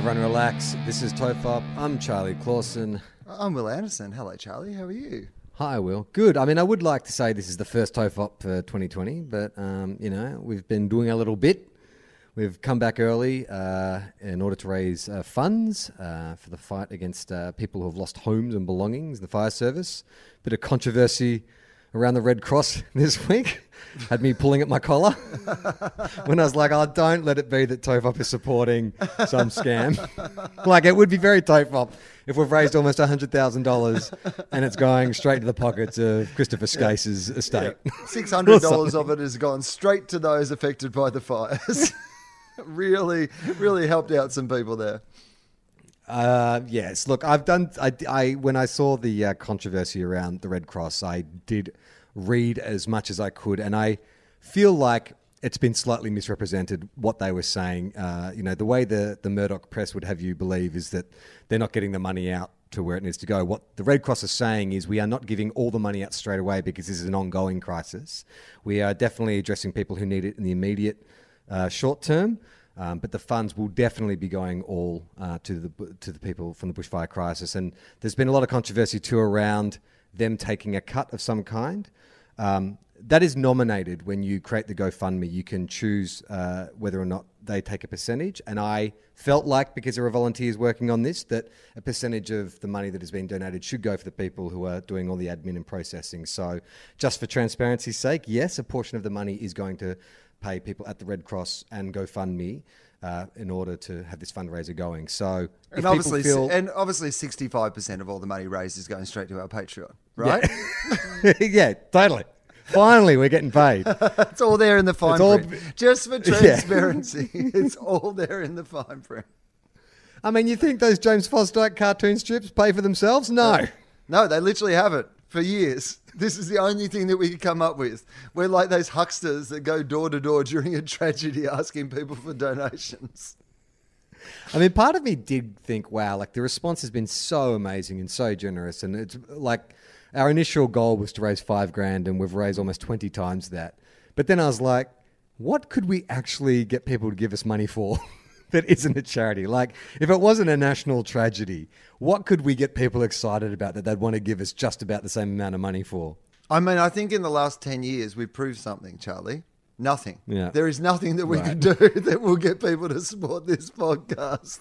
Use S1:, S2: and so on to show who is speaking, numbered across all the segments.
S1: Everyone relax. This is Tofop. I'm Charlie Clausen.
S2: I'm Wil Anderson. Hello, Charlie. How are you?
S1: Hi, Wil. Good. I mean, I would like to say this is the first Tofop for 2020, but, um, you know, we've been doing a little bit. We've come back early uh, in order to raise uh, funds uh, for the fight against uh, people who have lost homes and belongings, the fire service. Bit of controversy around the Red Cross this week had me pulling at my collar when I was like, oh, don't let it be that Tofop is supporting some scam. like, it would be very Tofop if we've raised almost $100,000 and it's going straight to the pockets of Christopher Skase's estate.
S2: Six hundred dollars of it has gone straight to those affected by the fires. really, really helped out some people there.
S1: Uh, yes. Look, I've done. I, I when I saw the uh, controversy around the Red Cross, I did read as much as I could, and I feel like it's been slightly misrepresented what they were saying. Uh, you know, the way the the Murdoch press would have you believe is that they're not getting the money out to where it needs to go. What the Red Cross is saying is we are not giving all the money out straight away because this is an ongoing crisis. We are definitely addressing people who need it in the immediate uh, short term. Um, but the funds will definitely be going all uh, to the to the people from the bushfire crisis. And there's been a lot of controversy too around them taking a cut of some kind. Um, that is nominated when you create the GoFundMe. You can choose uh, whether or not they take a percentage. And I felt like, because there are volunteers working on this, that a percentage of the money that has been donated should go for the people who are doing all the admin and processing. So, just for transparency's sake, yes, a portion of the money is going to pay people at the Red Cross and GoFundMe uh, in order to have this fundraiser going. So,
S2: And obviously,
S1: feel,
S2: and obviously, sixty-five percent of all the money raised is going straight to our Patreon, right?
S1: yeah, totally. Finally, we're getting paid.
S2: it's all there in the fine
S1: all-
S2: print. Just for transparency, it's all there in the fine print.
S1: I mean, you think those James Fosdike cartoon strips pay for themselves? No.
S2: No, they literally haven't for years. This is the only thing that we could come up with. We're like those hucksters that go door to door during a tragedy asking people for donations.
S1: I mean, part of me did think, wow, like the response has been so amazing and so generous. And it's like our initial goal was to raise five grand, and we've raised almost 20 times that. But then I was like, what could we actually get people to give us money for that isn't a charity? Like, if it wasn't a national tragedy, what could we get people excited about that they'd want to give us just about the same amount of money for?
S2: I mean, I think in the last 10 years, we've proved something, Charlie. Nothing.
S1: Yeah.
S2: There is nothing that we
S1: Right.
S2: can do that will get people to support this podcast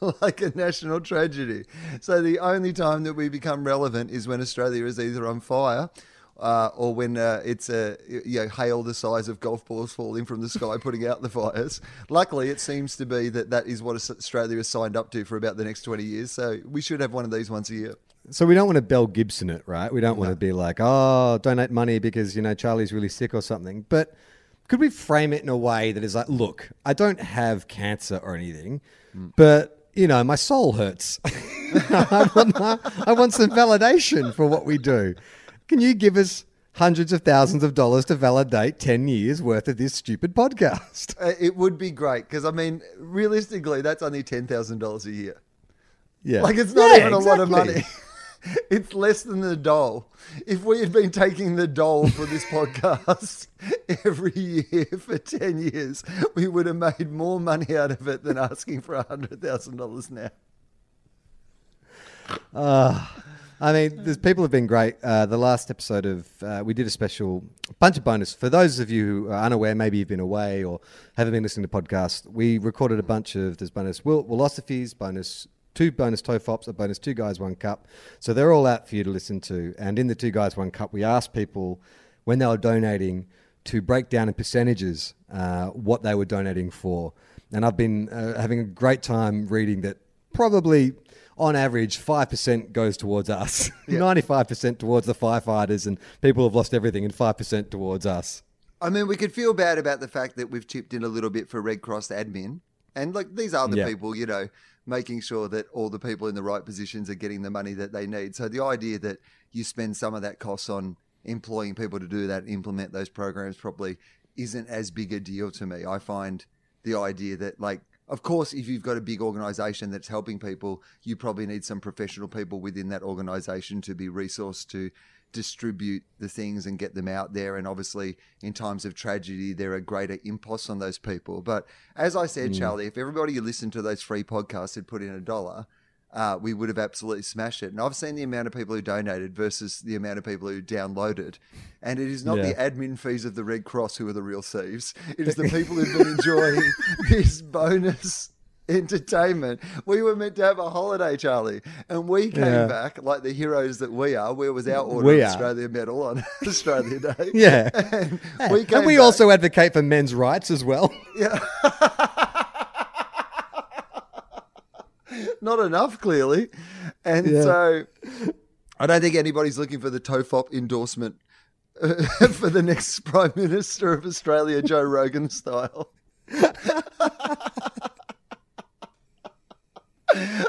S2: like a national tragedy. So the only time that we become relevant is when Australia is either on fire uh, or when uh, it's a you know, hail the size of golf balls falling from the sky, putting out the fires. Luckily, it seems to be that that is what Australia has signed up to for about the next 20 years. So we should have one of these once a year.
S1: So we don't want to Belle Gibson it, right? We don't want to be like, oh, donate money because you know Charlie's really sick or something. But could we frame it in a way that is like, look, I don't have cancer or anything, but you know my soul hurts. I, want, I want some validation for what we do. Can you give us hundreds of thousands of dollars to validate ten years worth of this stupid podcast?
S2: Uh, it would be great because, I mean, realistically, that's only $10,000 a year.
S1: Yeah,
S2: Like it's not
S1: Yeah,
S2: even a lot of money. it's less than the dole. If we had been taking the dole for this podcast every year for 10 years, we would have made more money out of it than asking for $100,000 now.
S1: I mean, people have been great. Uh, the last episode of uh, we did a special bunch of bonus for those of you who are unaware. Maybe you've been away or haven't been listening to podcasts. We recorded a bunch of there's bonus will philosophies, bonus two bonus TOFOPs, a bonus Two Guys One Cup. So they're all out for you to listen to. And in the Two Guys One Cup, we asked people when they were donating to break down in percentages uh, what they were donating for. And I've been uh, having a great time reading that probably on average 5% goes towards us 95% towards the firefighters and people who've lost everything and 5% towards us
S2: I mean, we could feel bad about the fact that we've chipped in a little bit for Red Cross admin. And like these are the
S1: Yeah.
S2: people, you know, making sure that all the people in the right positions are getting the money that they need. So the idea that you spend some of that cost on employing people to do that, implement those programs properly, isn't as big a deal to me. I find the idea that, like, of course, if you've got a big organization that's helping people, you probably need some professional people within that organization to be resourced to distribute the things and get them out there. And obviously, in times of tragedy, there are greater imposts on those people. But as I said, mm. Charlie, if everybody who listened to those free podcasts had put in a dollar, uh, we would have absolutely smashed it. And I've seen the amount of people who donated versus the amount of people who downloaded. And it is not the admin fees of the Red Cross who are the real thieves. It is the people who've been enjoying this bonus entertainment. We were meant to have a holiday, Charlie, and we came
S1: Yeah.
S2: back like the heroes that we are. Where was our order
S1: We
S2: of. Australia medal on Australia Day?
S1: yeah
S2: And
S1: and
S2: we
S1: and we also advocate for men's rights as well
S2: Yeah. Not enough, clearly. And
S1: Yeah.
S2: so I don't think anybody's looking for the TOFOP endorsement for the next Prime Minister of Australia, Joe Rogan style.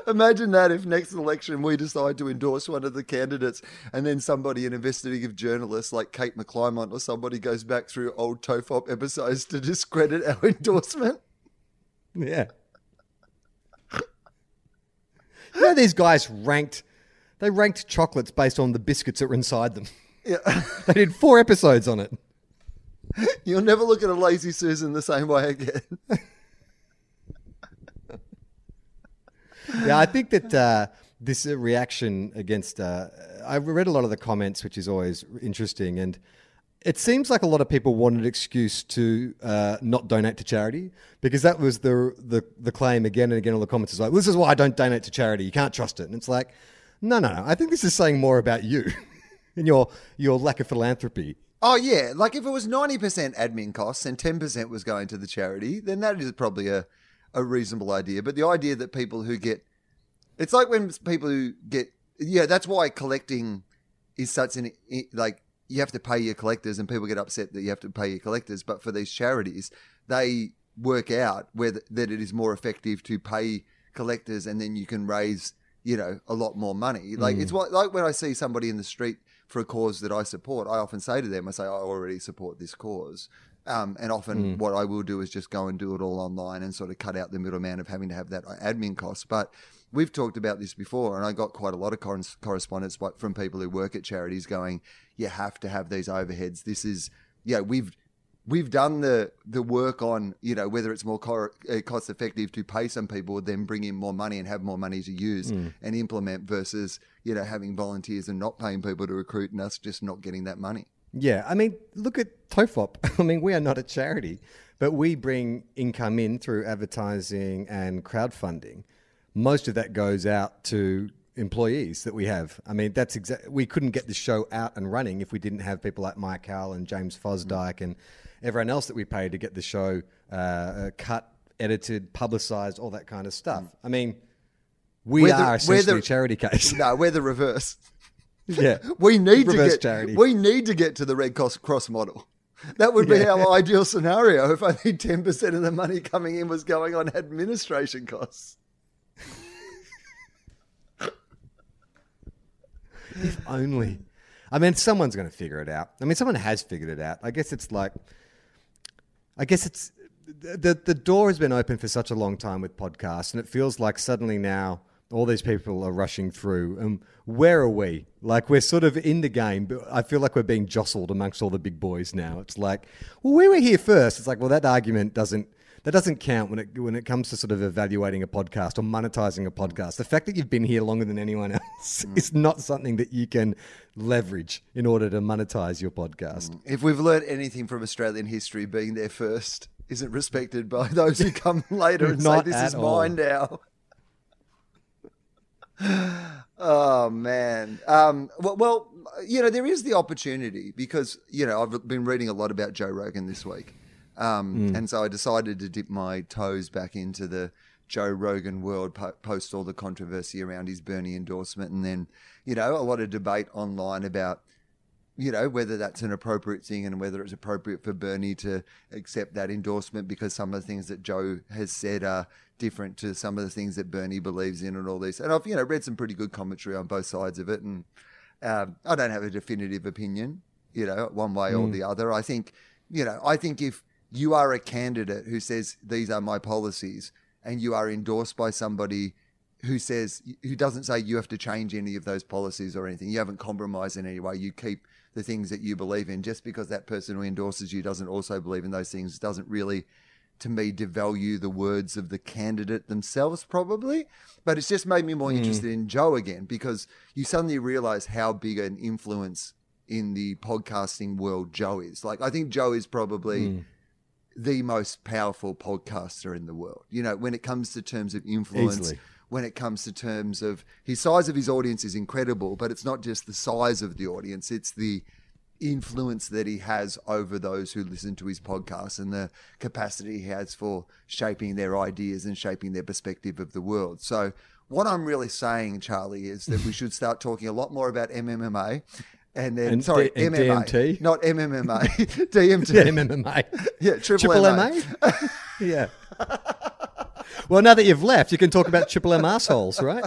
S2: Imagine that if next election we decide to endorse one of the candidates and then somebody, an investigative journalist like Kate McClymont or somebody goes back through old TOFOP episodes to discredit our endorsement.
S1: yeah you know these guys ranked they ranked chocolates based on the biscuits that were inside them
S2: Yeah.
S1: they did four episodes on it
S2: You'll never look at a lazy Susan the same way again.
S1: yeah, I think that uh, this reaction against. Uh, I've read a lot of the comments, which is always interesting, and it seems like a lot of people want an excuse to uh, not donate to charity because that was the, the the claim again and again. All the comments is like, "This is why I don't donate to charity. You can't trust it." And it's like, no, no, no. I think this is saying more about you and your your lack of philanthropy.
S2: Oh yeah, like if it was ninety percent admin costs and ten percent was going to the charity, then that is probably a, a reasonable idea. But the idea that people who get, it's like when people who get, yeah, that's why collecting is such an like you have to pay your collectors, and people get upset that you have to pay your collectors. But for these charities, they work out whether that it is more effective to pay collectors, and then you can raise you know a lot more money. Like it's what like when I see somebody in the street for a cause that I support, I often say to them, I say I already support this cause. Um, and often what I will do is just go and do it all online and sort of cut out the middleman of having to have that admin cost. But we've talked about this before, and I got quite a lot of cor- correspondence from people who work at charities going, "You have to have these overheads. This is, yeah, we've we've done the the work on you know whether it's more co- uh, cost effective to pay some people then bring in more money and have more money to use and implement versus you know having volunteers and not paying people to recruit and us just not getting that money
S1: Yeah, I mean, look at TOFOP. I mean, we are not a charity, but we bring income in through advertising and crowdfunding. Most of that goes out to employees that we have. I mean, that's exactly. We couldn't get the show out and running if we didn't have people like Mike Howell and James Fosdike and everyone else that we pay to get the show uh, uh, cut, edited, publicized, all that kind of stuff. I mean, we
S2: We're the-
S1: are essentially
S2: the-
S1: a charity case.
S2: no we're the reverse
S1: yeah,
S2: we need to get
S1: charity.
S2: we need to get to the red cross cross model that would be our ideal scenario if only 10% of the money coming in was going on administration costs
S1: If only. I mean, someone's going to figure it out. I mean, someone has figured it out. I guess it's like, I guess it's the the door has been open for such a long time with podcasts, and it feels like suddenly now all these people are rushing through. And where are we? Like we're sort of in the game, but I feel like we're being jostled amongst all the big boys now. It's like, well, we were here first. It's like, well, that argument doesn't that doesn't count when it when it comes to sort of evaluating a podcast or monetizing a podcast. The fact that you've been here longer than anyone else is not something that you can leverage in order to monetize your podcast.
S2: if we've learned anything from australian history being there first isn't respected by those who come later and say this is
S1: all.
S2: mine now Oh man. Um, well, well, you know, there is the opportunity because you know I've been reading a lot about Joe Rogan this week, um, and so I decided to dip my toes back into the Joe Rogan world po- post all the controversy around his Bernie endorsement, and then you know a lot of debate online about you know, whether that's an appropriate thing and whether it's appropriate for Bernie to accept that endorsement because some of the things that Joe has said are different to some of the things that Bernie believes in and all this. And I've, you know, read some pretty good commentary on both sides of it. And um, I don't have a definitive opinion, you know, one way or the other. I think, you know, I think if you are a candidate who says, these are my policies, and you are endorsed by somebody who says who doesn't say you have to change any of those policies or anything. You haven't compromised in any way. You keep the things that you believe in. Just because that person who endorses you doesn't also believe in those things doesn't really, to me, devalue the words of the candidate themselves. Probably, but it's just made me more hmm. interested in Joe again because you suddenly realize how big an influence in the podcasting world Joe is. Like I think Joe is probably hmm. The most powerful podcaster in the world. You know, when it comes to terms of influence,
S1: Easily.
S2: when it comes to terms of his size of his audience is incredible, but it's not just the size of the audience, it's the influence that he has over those who listen to his podcast and the capacity he has for shaping their ideas and shaping their perspective of the world. So what I'm really saying, Charlie, is that we should start talking a lot more about MMMA. And then,
S1: And
S2: sorry,
S1: D- and
S2: MMA,
S1: DMT?
S2: not MMMA, DMT.
S1: MMA.
S2: Yeah, triple,
S1: Triple
S2: MA.
S1: MA? yeah. Well, now that you've left, you can talk about Triple M assholes, right?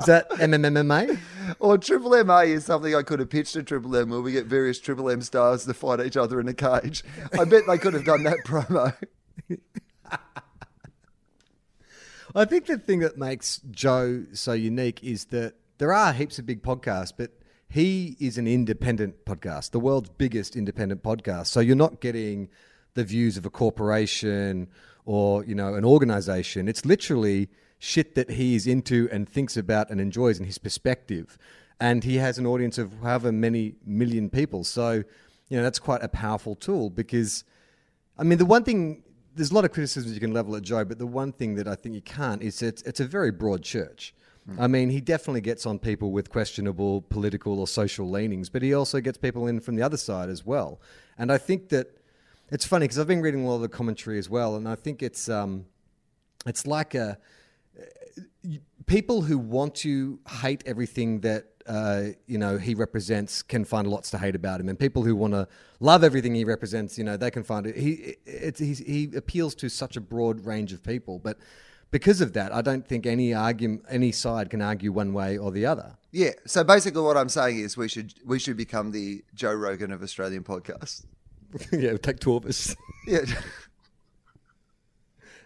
S1: Is that MMMA?
S2: Or Triple MA is something I could have pitched to Triple M where we get various Triple M stars to fight each other in a cage. I bet they could have done that promo.
S1: I think the thing that makes Joe so unique is that there are heaps of big podcasts, but he is an independent podcast, the world's biggest independent podcast. So you're not getting the views of a corporation or, you know, an organization. It's literally shit that he is into and thinks about and enjoys in his perspective. And he has an audience of however many million people. So, you know, that's quite a powerful tool because I mean, the one thing, there's a lot of criticisms you can level at Joe, but the one thing that I think you can't is it's, it's a very broad church. I mean, he definitely gets on people with questionable political or social leanings, but he also gets people in from the other side as well. And I think that it's funny because I've been reading a lot of the commentary as well, and I think it's um, it's like a people who want to hate everything that uh, you know he represents can find lots to hate about him, and people who want to love everything he represents, you know, they can find it. He he's, he appeals to such a broad range of people, but because of that, I don't think any argument, any side can argue one way or the other.
S2: Yeah. So basically, what I'm saying is we should we should become the Joe Rogan of Australian podcasts.
S1: yeah, take two of us.
S2: Yeah.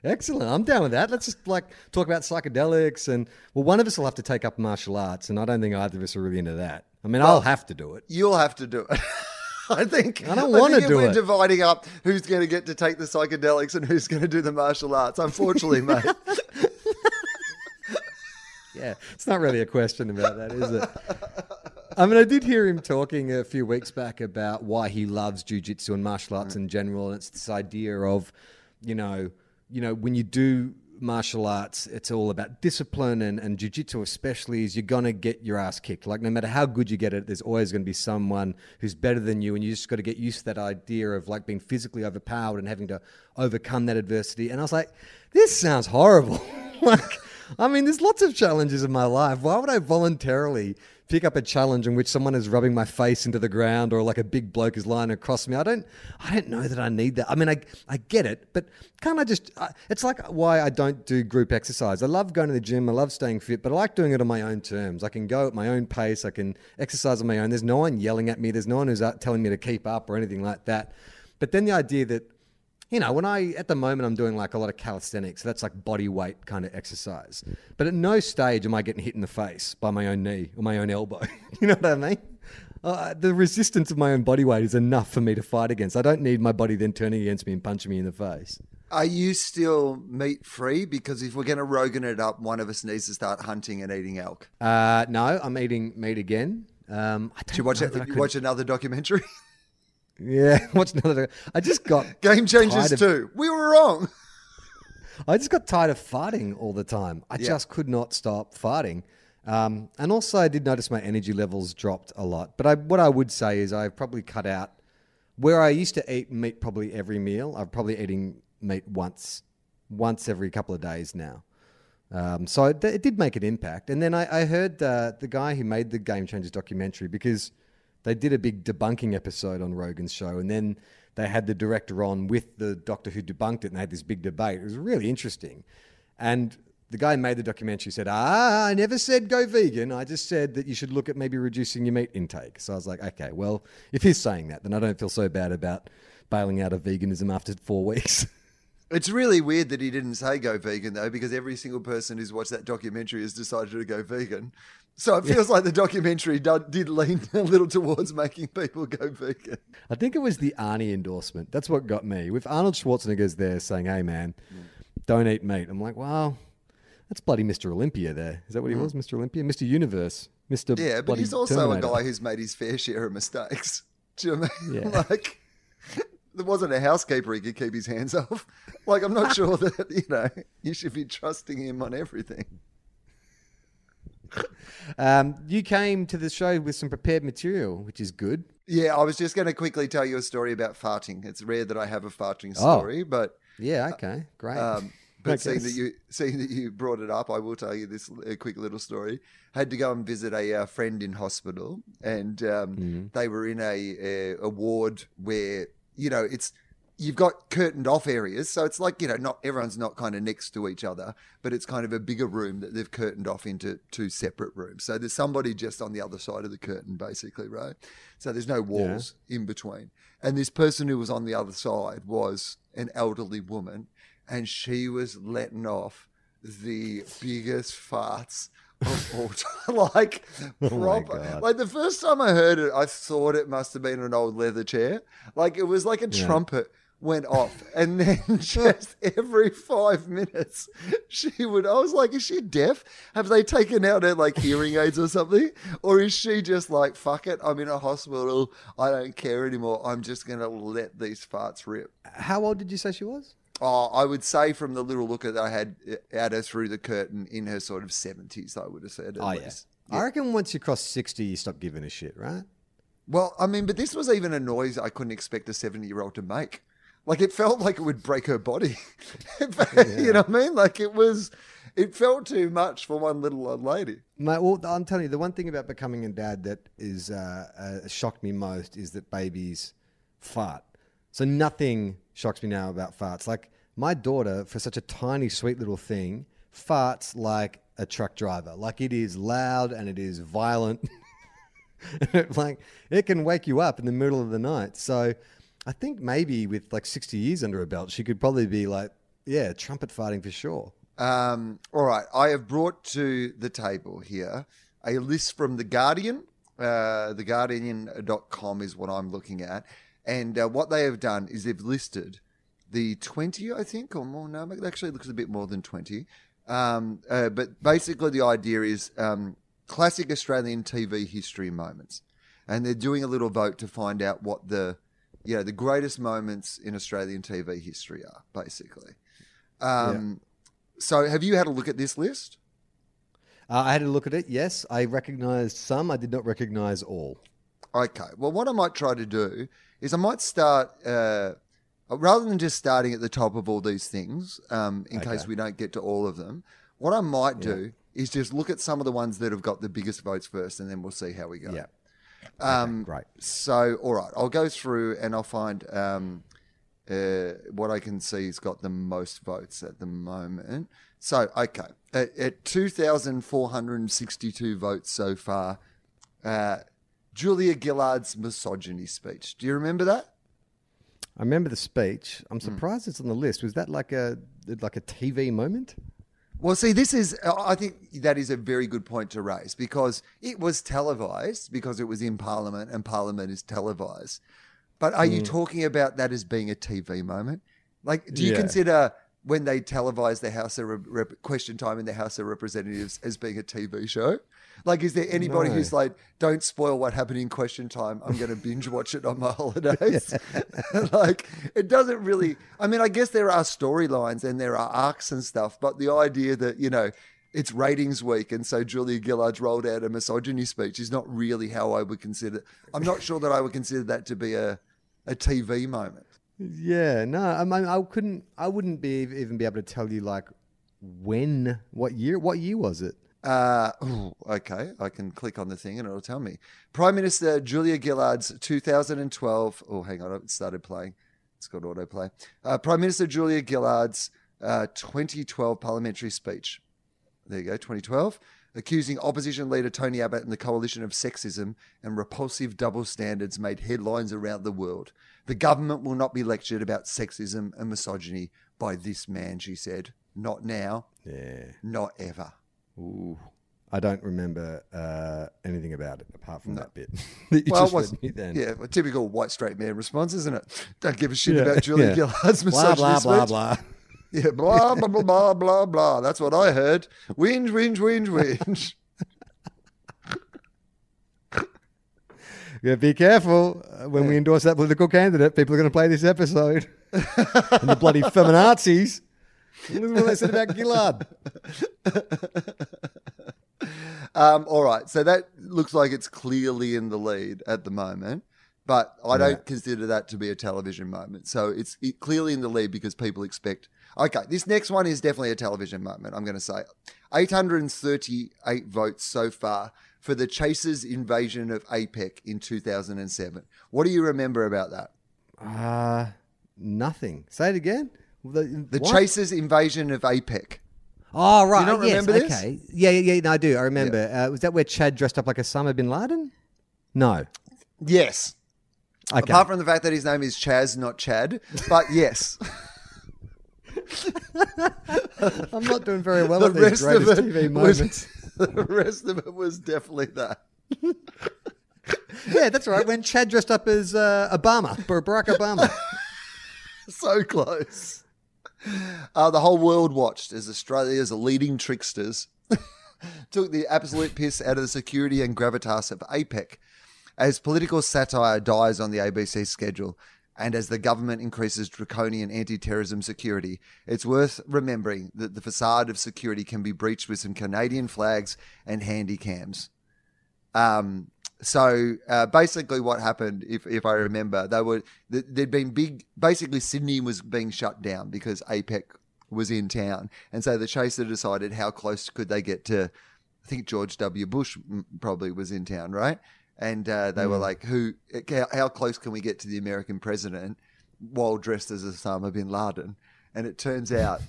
S1: Excellent. I'm down with that. Let's just like talk about psychedelics and well, one of us will have to take up martial arts, and I don't think either of us are really into that. I mean, I'll have to do it.
S2: You'll have to do it. I think
S1: I don't wanna
S2: if
S1: do
S2: we're
S1: it.
S2: dividing up who's going to get to take the psychedelics and who's going to do the martial arts. Unfortunately, mate.
S1: Yeah, it's not really a question about that, is it? I mean, I did hear him talking a few weeks back about why he loves jujitsu and martial arts mm. in general, and it's this idea of, you know, you know, when you do martial arts, it's all about discipline, and and jujitsu especially is you're gonna get your ass kicked. Like no matter how good you get at it, there's always gonna be someone who's better than you, and you just got to get used to that idea of like being physically overpowered and having to overcome that adversity. And I was like, this sounds horrible. like. I mean, there's lots of challenges in my life. Why would I voluntarily pick up a challenge in which someone is rubbing my face into the ground or like a big bloke is lying across me? I don't, I don't know that I need that. I mean, I, I get it, but can't I just? I, it's like why I don't do group exercise. I love going to the gym. I love staying fit, but I like doing it on my own terms. I can go at my own pace. I can exercise on my own. There's no one yelling at me. There's no one who's telling me to keep up or anything like that. But then the idea that you know, when I, at the moment, I'm doing like a lot of calisthenics. So that's like body weight kind of exercise. But at no stage am I getting hit in the face by my own knee or my own elbow. you know what I mean? Uh, the resistance of my own body weight is enough for me to fight against. I don't need my body then turning against me and punching me in the face.
S2: Are you still meat free? Because if we're going to Rogan it up, one of us needs to start hunting and eating elk.
S1: Uh, no, I'm eating meat again. Um, I
S2: Did you watch
S1: know
S2: it?
S1: that I
S2: You watch another documentary?
S1: Yeah, watch another. I just got
S2: Game Changers
S1: of-
S2: too. We were wrong.
S1: I just got tired of farting all the time. I just could not stop farting. Um, and also, I did notice my energy levels dropped a lot. But I, what I would say is I've probably cut out where I used to eat meat probably every meal. I'm probably eating meat once, once every couple of days now. Um, so it, it did make an impact. And then I, I heard uh, the guy who made the Game Changers documentary because they did a big debunking episode on Rogan's show, and then they had the director on with the doctor who debunked it, and they had this big debate. It was really interesting. And the guy who made the documentary said, Ah, I never said go vegan. I just said that you should look at maybe reducing your meat intake. So I was like, okay, well, if he's saying that, then I don't feel so bad about bailing out of veganism after four weeks.
S2: It's really weird that he didn't say go vegan though, because every single person who's watched that documentary has decided to go vegan. So it feels like the documentary do- did lean a little towards making people go vegan.
S1: I think it was the Arnie endorsement. That's what got me. With Arnold Schwarzenegger's there saying, hey, man, mm. don't eat meat. I'm like, wow, that's bloody Mr. Olympia there. Is that what he mm-hmm. was, Mr. Olympia? Mr. Universe. Mr.
S2: Yeah, but he's also
S1: Terminator.
S2: a guy who's made his fair share of mistakes. Do you know what I mean?
S1: Yeah.
S2: Like, there wasn't a housekeeper he could keep his hands off. Like, I'm not sure that, you know, you should be trusting him on everything.
S1: Um, you came to the show with some prepared material, which is good.
S2: Yeah, I was just going to quickly tell you a story about farting. It's rare that I have a farting
S1: Oh.
S2: story, but
S1: Yeah, okay, great.
S2: Um, but seeing that you seeing that you brought it up, I will tell you this a quick little story. Had to go and visit a uh, friend in hospital, and um,
S1: Mm-hmm.
S2: they were in a, a a ward where you know it's you've got curtained off areas, so it's like you know not everyone's not kind of next to each other, but it's kind of a bigger room that they've curtained off into two separate rooms. So there's somebody just on the other side of the curtain, basically, right? So there's no walls in between. And this person who was on the other side was an elderly woman, and she was letting off the biggest farts of all time. like oh proper.
S1: God.
S2: like the first time I heard it, I thought it must have been an old leather chair. Like it was like a trumpet went off, and then just every five minutes, she would. I was like, is she deaf? Have they taken out her like hearing aids or something, or is she just like, fuck it, I'm in a hospital, I don't care anymore. I'm just gonna let these farts rip.
S1: How old did you say she was?
S2: Oh, I would say from the little look that I had at her through the curtain in her sort of seventies, I would have said. At
S1: Oh, yeah.
S2: least.
S1: I reckon once you cross 60, you stop giving a shit, right?
S2: Well, I mean, but this was even a noise I couldn't expect a seventy-year-old to make. Like it felt like it would break her body. you know what I mean? Like it was. It felt too much for one little old lady.
S1: Mate, well, I'm telling you, the one thing about becoming a dad that is uh, uh, shocked me most is that babies fart. So nothing shocks me now about farts. Like my daughter, for such a tiny, sweet little thing, farts like a truck driver. Like it is loud and it is violent. Like it can wake you up in the middle of the night. So I think maybe with like 60 years under her belt, she could probably be like, yeah, trumpet farting for sure.
S2: Um, all right, I have brought to the table here a list from The Guardian. Uh, TheGuardian.com is what I'm looking at. And uh, what they have done is they've listed the 20, I think, or more. No, it actually looks a bit more than 20. Um, uh, but basically, the idea is um, classic Australian TV history moments. And they're doing a little vote to find out what the, you know, the greatest moments in Australian TV history are, basically. Um, So, have you had a look at this list?
S1: Uh, I had a look at it. Yes, I recognized some. I did not recognize all.
S2: Okay. Well, what I might try to do is I might start, uh, rather than just starting at the top of all these things, um, in case we don't get to all of them, what I might do is just look at some of the ones that have got the biggest votes first, and then we'll see how we go.
S1: Yeah.
S2: Um,
S1: Great.
S2: So, all right, I'll go through and I'll find um, uh, what I can see has got the most votes at the moment. So, okay, at, at 2,462 votes so far, uh, Julia Gillard's misogyny speech. Do you remember that?
S1: I remember the speech.
S2: Hmm.
S1: I'm surprised it's on the list. Was that like a like a TV moment?
S2: Well, see, this is, I think that is a very good point to raise because it was televised because it was in Parliament and Parliament is televised. But are
S1: Hmm.
S2: you talking about that as being a TV moment? Like, do you
S1: Yeah.
S2: consider when they televise the House of Rep- Rep- Question Time in the House of Representatives as being a TV show? Like, is there anybody
S1: No.
S2: who's like, don't spoil what happened in Question Time? I'm going to binge watch it on my holidays. like, it doesn't really. I mean, I guess there are storylines and there are arcs and stuff, but the idea that you know, it's ratings week, and so Julia Gillard's rolled out a misogyny speech is not really how I would consider. I'm not sure that I would consider that to be a a TV moment.
S1: Yeah, no, I mean, I couldn't, I wouldn't be even be able to tell you like when, what year, what year was it?
S2: Uh, okay, I can click on the thing and it'll tell me. Prime Minister Julia Gillard's 2012. Oh, hang on, it started playing. It's got autoplay. Uh, Prime Minister Julia Gillard's uh, 2012 parliamentary speech. There you go, 2012. Accusing opposition leader Tony Abbott and the coalition of sexism and repulsive double standards made headlines around the world. The government will not be lectured about sexism and misogyny by this man, she said. Not now,
S1: Yeah.
S2: not ever.
S1: Ooh. I don't remember uh, anything about it apart from that bit. that you
S2: Well,
S1: just
S2: was,
S1: me then.
S2: yeah, a typical white straight man response, isn't it? Don't give a shit
S1: Yeah,
S2: about Julia
S1: yeah.
S2: Gillard's
S1: Blah
S2: misogyny
S1: blah blah
S2: speech.
S1: blah.
S2: Yeah, blah blah blah blah blah blah. That's what I heard. Whinge, whinge, whinge, whinge.
S1: Yeah, be careful uh, when we endorse that political candidate. People are going to play this episode. and the bloody feminazis. Listen what they said about Gillard.
S2: Um, all right, so that looks like it's clearly in the lead at the moment, but I
S1: Yeah.
S2: don't consider that to be a television moment. So it's it, clearly in the lead because people expect. Okay, this next one is definitely a television moment. I'm going to say 838 votes so far for the Chasers' invasion of APEC in 2007. What do you remember about that?
S1: Uh, nothing. Say it again. The,
S2: The? Chasers' invasion of APEC.
S1: Oh, right.
S2: Do you not
S1: yes,
S2: remember this?
S1: Okay. Yeah, yeah, yeah. No, I do. I remember. Uh, was that where Chad dressed up like Osama bin Laden? No.
S2: Yes.
S1: Okay.
S2: Apart from the fact that his name is Chaz, not Chad, but yes.
S1: I'm not doing very well
S2: the
S1: at these
S2: rest of
S1: greatest
S2: it
S1: TV
S2: was the rest of it was definitely that.
S1: yeah, that's right. When Chad dressed up as uh, Obama, Barack Obama.
S2: So close. Uh, the whole world watched as Australia's leading tricksters took the absolute piss out of the security and gravitas of APEC as political satire dies on the ABC schedule. And as the government increases draconian anti terrorism security, it's worth remembering that the facade of security can be breached with some Canadian flags and handy cams. Um, so uh, basically, what happened, if if I remember, they were there'd been big. Basically, Sydney was being shut down because APEC was in town, and so the chaser decided how close could they get to. I think George W. Bush probably was in town, right? And uh, they were like, "Who? How, how close can we get to the American president while dressed as Osama bin Laden?" And it turns out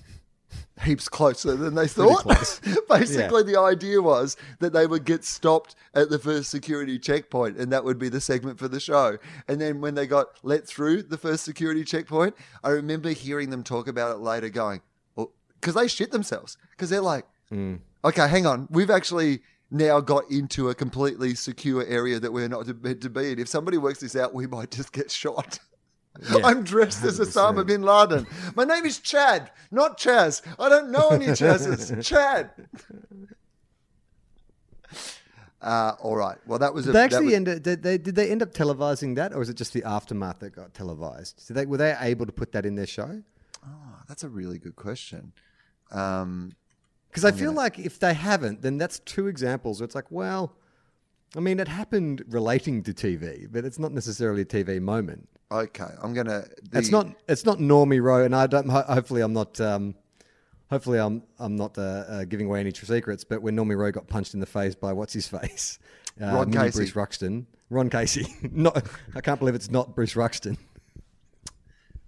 S2: heaps closer than they thought. Basically, the idea was that they would get stopped at the first security checkpoint, and that would be the segment for the show. And then when they got let through the first security checkpoint, I remember hearing them talk about it later, going, because they shit themselves, because they're like, okay, hang on, we've actually now got into a completely secure area that we're not meant to be in. If somebody works this out, we might just get shot. I'm dressed as Osama bin Laden. My name is Chad, not Chaz. I don't know any Chazes. Chad. Uh, all right. Well, that was a.
S1: Did they
S2: that
S1: actually
S2: was-
S1: end up, did they, did they end up televising that, or was it just the aftermath that got televised? Did they, were they able to put that in their show?
S2: Oh, that's a really good question. Um,
S1: Because I feel like if they haven't, then that's two examples. Where it's like, well, I mean, it happened relating to TV, but it's not necessarily a TV moment.
S2: okay, I'm gonna. The,
S1: It's not. It's not Normie Rowe, and I don't. ho- Hopefully, I'm not. Um, hopefully, I'm. I'm not uh, uh, giving away any secrets. But when Normie Rowe got punched in the face by what's his face, uh,
S2: Ron
S1: mini
S2: Casey.
S1: Bruce Ruxton, Ron Casey. not. I can't believe it's not Bruce Ruxton.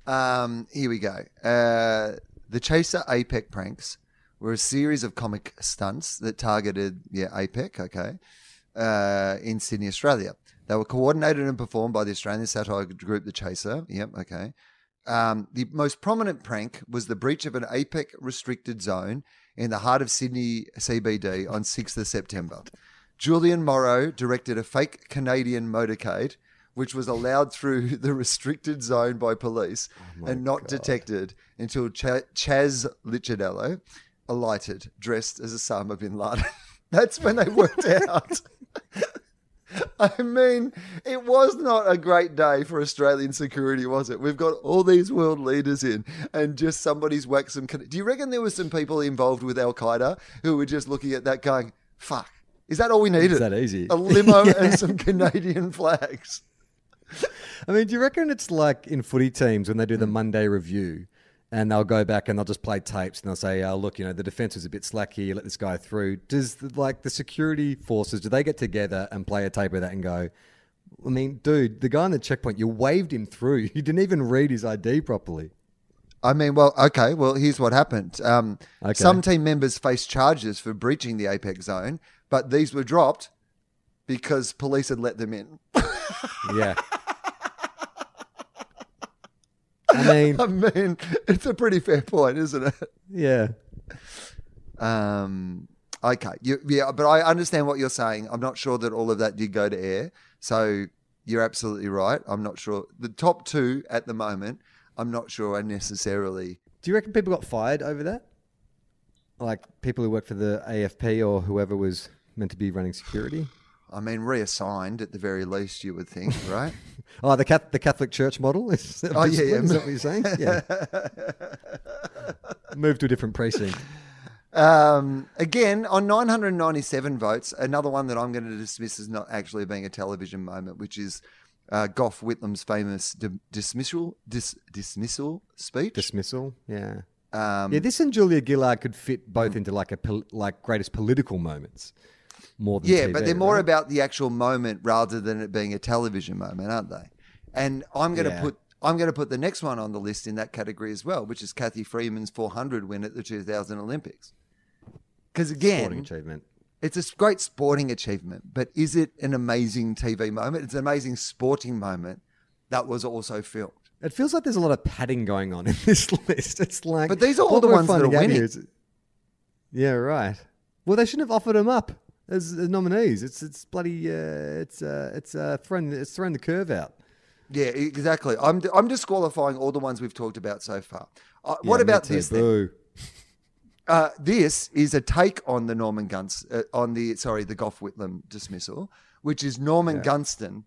S2: Um, here we go. Uh, the Chaser APEC pranks were a series of comic stunts that targeted, yeah, APEC, okay, uh, in Sydney, Australia. They were coordinated and performed by the Australian satire group The Chaser. Yep, okay. Um, the most prominent prank was the breach of an APEC restricted zone in the heart of Sydney CBD on 6th of September. Julian Morrow directed a fake Canadian motorcade, which was allowed through the restricted zone by police and not detected until Ch- Chaz Licciardello alighted dressed as Osama bin Laden. That's when they worked out. I mean, it was not a great day for Australian security, was it? We've got all these world leaders in, and just somebody's whacked some. Do you reckon there were some people involved with Al Qaeda who were just looking at that going, fuck, is that all we needed?
S1: Is that easy?
S2: A limo
S1: Yeah.
S2: and some Canadian flags.
S1: I mean, do you reckon it's like in footy teams when they do the
S2: Hmm.
S1: Monday review and they'll go back and they'll just play tapes and they'll say, oh, look, you know, the defense was a bit slack here, let this guy through. Does the, like the security forces, do they get together and play a tape of that and go, I mean, dude, the guy on the checkpoint, you waved him through. You didn't even read his ID properly.
S2: I mean, well, okay. Well, here's what happened. Um,
S1: Okay.
S2: Some team members faced charges for breaching the APEC zone, but these were dropped because police had let them in.
S1: Yeah. I mean,
S2: I mean, it's a pretty fair point, isn't it?
S1: yeah.
S2: Um, okay, you, yeah, but I understand what you're saying. I'm not sure that all of that did go to air, so you're absolutely right. I'm not sure the top two at the moment. I'm not sure are necessarily.
S1: Do you reckon people got fired over that? Like people who work for the AFP or whoever was meant to be running security?
S2: I mean, reassigned at the very least, you would think, right?
S1: Oh, the Catholic, the Catholic Church model? Is that
S2: Oh, yeah, yeah.
S1: Is that what you're saying? Yeah. Move to a different precinct.
S2: Um, again, on 997 votes, another one that I'm going to dismiss as not actually being a television moment, which is uh, Gough Whitlam's famous di- dismissal dis- dismissal speech.
S1: Dismissal. Yeah.
S2: um,
S1: Yeah, this and Julia Gillard could fit both into like a pol- like greatest political moments more than
S2: yeah,
S1: TV,
S2: but they're more
S1: right?
S2: about the actual moment rather than it being a television moment, aren't they? And I'm going to
S1: Yeah.
S2: put I'm going to put the next one on the list in that category as well, which is Cathy Freeman's 400 win at the 2000 Olympics. Because again,
S1: sporting achievement.
S2: It's a great sporting achievement, but is it an amazing TV moment? It's an amazing sporting moment that was also filmed.
S1: It feels like there's a lot of padding going on in this list. It's like,
S2: But these are all the ones that are winning.
S1: is- yeah, right. Well, they shouldn't have offered them up as, as nominees. It's it's bloody uh, it's uh, it's uh, thrown it's thrown the curve out.
S2: Yeah, exactly. I'm I'm disqualifying all the ones we've talked about so far. Uh, what
S1: Yeah, me
S2: about this then? Uh, this is a take on the Norman Guns uh, on the sorry the Gough Whitlam dismissal, which is Norman Gunston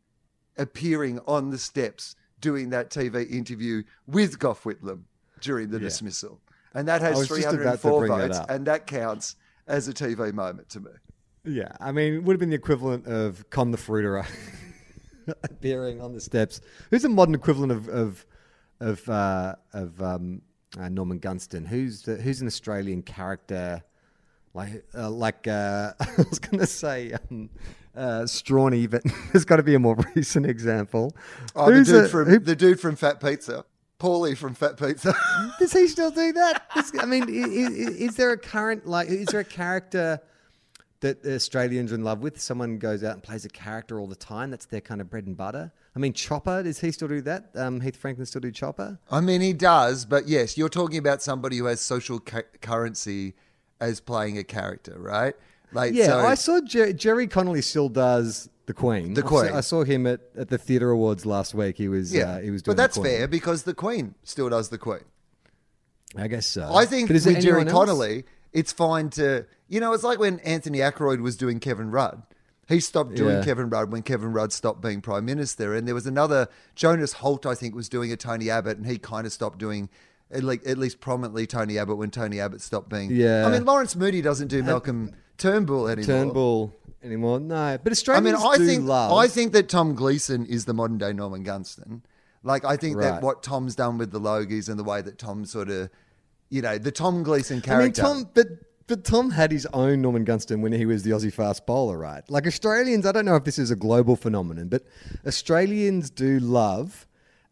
S2: appearing on the steps doing that TV interview with Gough Whitlam during the dismissal, and that has
S1: was just
S2: 304
S1: bring that
S2: votes, and that counts as a TV moment to me.
S1: Yeah, I mean, it would have been the equivalent of Con the Fruiterer appearing on the steps. Who's the modern equivalent of of of, uh, of um, uh, Norman Gunston? Who's the, who's an Australian character? Like uh, like uh, I was going to say um, uh, Strawny, but there's got to be a more recent example.
S2: Oh, the dude
S1: a-
S2: from
S1: who-
S2: the dude from Fat Pizza, Paulie from Fat Pizza.
S1: does he still do that? Is- I mean, is, is there a current like? Is there a character that Australians are in love with? Someone goes out and plays a character all the time. That's their kind of bread and butter. I mean, Chopper. Does he still do that? Um, Heath Franklin still do Chopper?
S2: I mean, he does, but yes, you're talking about somebody who has social cu- currency as playing a character, right? Like,
S1: Yeah,
S2: so-
S1: I saw Jer- Gerry Connolly still does the Queen.
S2: The
S1: I saw-
S2: Queen.
S1: I saw him at, at the theatre awards last week. He was
S2: yeah,
S1: uh, he was doing.
S2: but that's fair because the Queen still does the Queen.
S1: I guess so.
S2: I think with
S1: Gerry?
S2: Connolly, it's fine to, you know, it's like when Anthony Ackroyd was doing Kevin Rudd. He stopped doing
S1: Yeah.
S2: Kevin Rudd when Kevin Rudd stopped being prime minister, and there was another Jonas Holt, I think, was doing a Tony Abbott, and he kind of stopped doing. At least, at least prominently Tony Abbott when Tony Abbott stopped being.
S1: Yeah.
S2: I mean, Lawrence Mooney doesn't do Malcolm Turnbull anymore.
S1: Turnbull anymore. No, but
S2: I
S1: Australians
S2: mean, I
S1: do
S2: think
S1: love.
S2: I think that Tom Gleeson is the modern day Norman Gunston. Like I think that what Tom's done with the Logies and the way that Tom sort of, you know, the Tom Gleeson character.
S1: I mean. Tom, but but Tom had his own Norman Gunston when he was the Aussie fast bowler, right? Like Australians, I don't know if this is a global phenomenon, but Australians do love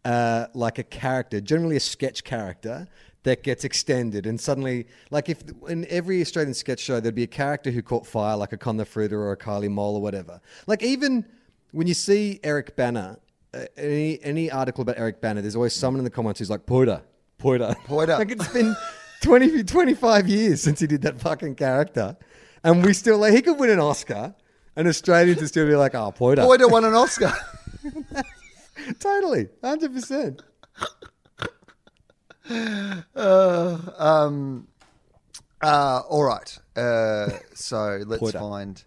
S1: uh, like a character, generally a sketch character that gets extended, and suddenly, like if in every Australian sketch show, there'd be a character who caught fire, like a Con the Fruiter or a Kylie Mole or whatever. Like even when you see Eric Bana. Uh, any any article about Eric Bana, there's always someone in the comments who's like, Poida, Poida.
S2: Poida.
S1: like it's been 20, 25 years since he did that fucking character. And we still, like, he could win an Oscar, and Australians would still be like, oh, Poida.
S2: Poida won an Oscar.
S1: Totally, 100%.
S2: um, uh, all right. Uh, so let's
S1: Poida.
S2: find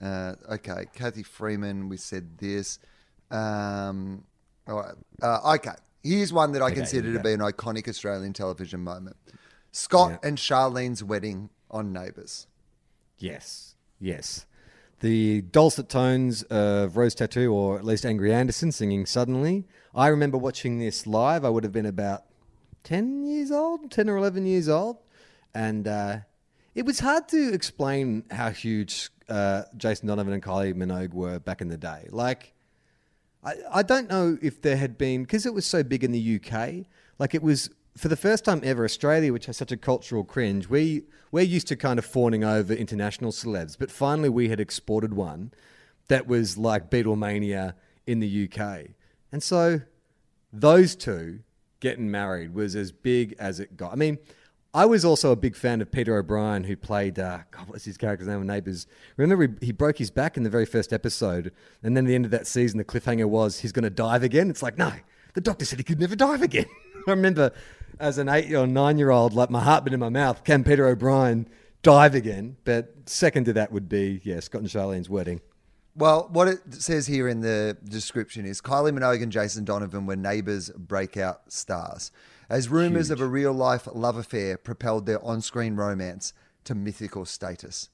S2: Uh, okay, Cathy Freeman. We said this. Um, all right. Uh, okay, here's one that I consider to be an iconic Australian television moment: Scott
S1: Yeah.
S2: and Charlene's wedding on Neighbours.
S1: Yes, yes. The dulcet tones of Rose Tattoo, or at least Angry Anderson singing Suddenly. I remember watching this live. I would have been about 10 years old, 10 or 11 years old. And uh, it was hard to explain how huge uh, Jason Donovan and Kylie Minogue were back in the day. Like, I, I don't know if there had been because it was so big in the UK. Like it was for the first time ever, Australia, which has such a cultural cringe. We we're used to kind of fawning over international celebs, but finally we had exported one that was like Beatlemania in the UK, and so those two getting married was as big as it got. I mean. I was also a big fan of Peter O'Brien, who played, uh, God, what's his character's name Neighbours? Remember, he, he broke his back in the very first episode, and then at the end of that season, the cliffhanger was he's going to dive again. It's like, no, the doctor said he could never dive again. I remember as an eight or nine year old, like my heart been in my mouth, can Peter O'Brien dive again? But second to that would be, yeah, Scott and Charlene's wedding.
S2: Well, what it says here in the description is Kylie Minogue and Jason Donovan were neighbours breakout stars, as rumours of a real life love affair propelled their on screen romance to mythical status.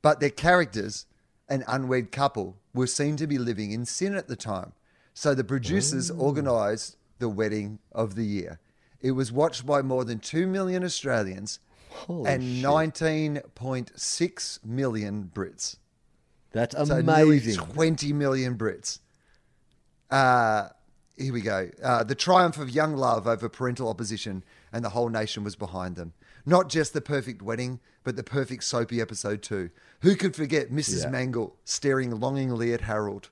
S2: But their characters, an unwed couple, were seen to be living in sin at the time. So the producers organised the wedding of the year. It was watched by more than 2 million Australians
S1: Holy
S2: and 19.6 million Brits.
S1: That's
S2: So
S1: amazing.
S2: 20 million Brits. Uh, here we go. Uh, the triumph of young love over parental opposition, and the whole nation was behind them. Not just the perfect wedding, but the perfect soapy episode too. Who could forget Mrs.
S1: Yeah.
S2: Mangel staring longingly at Harold,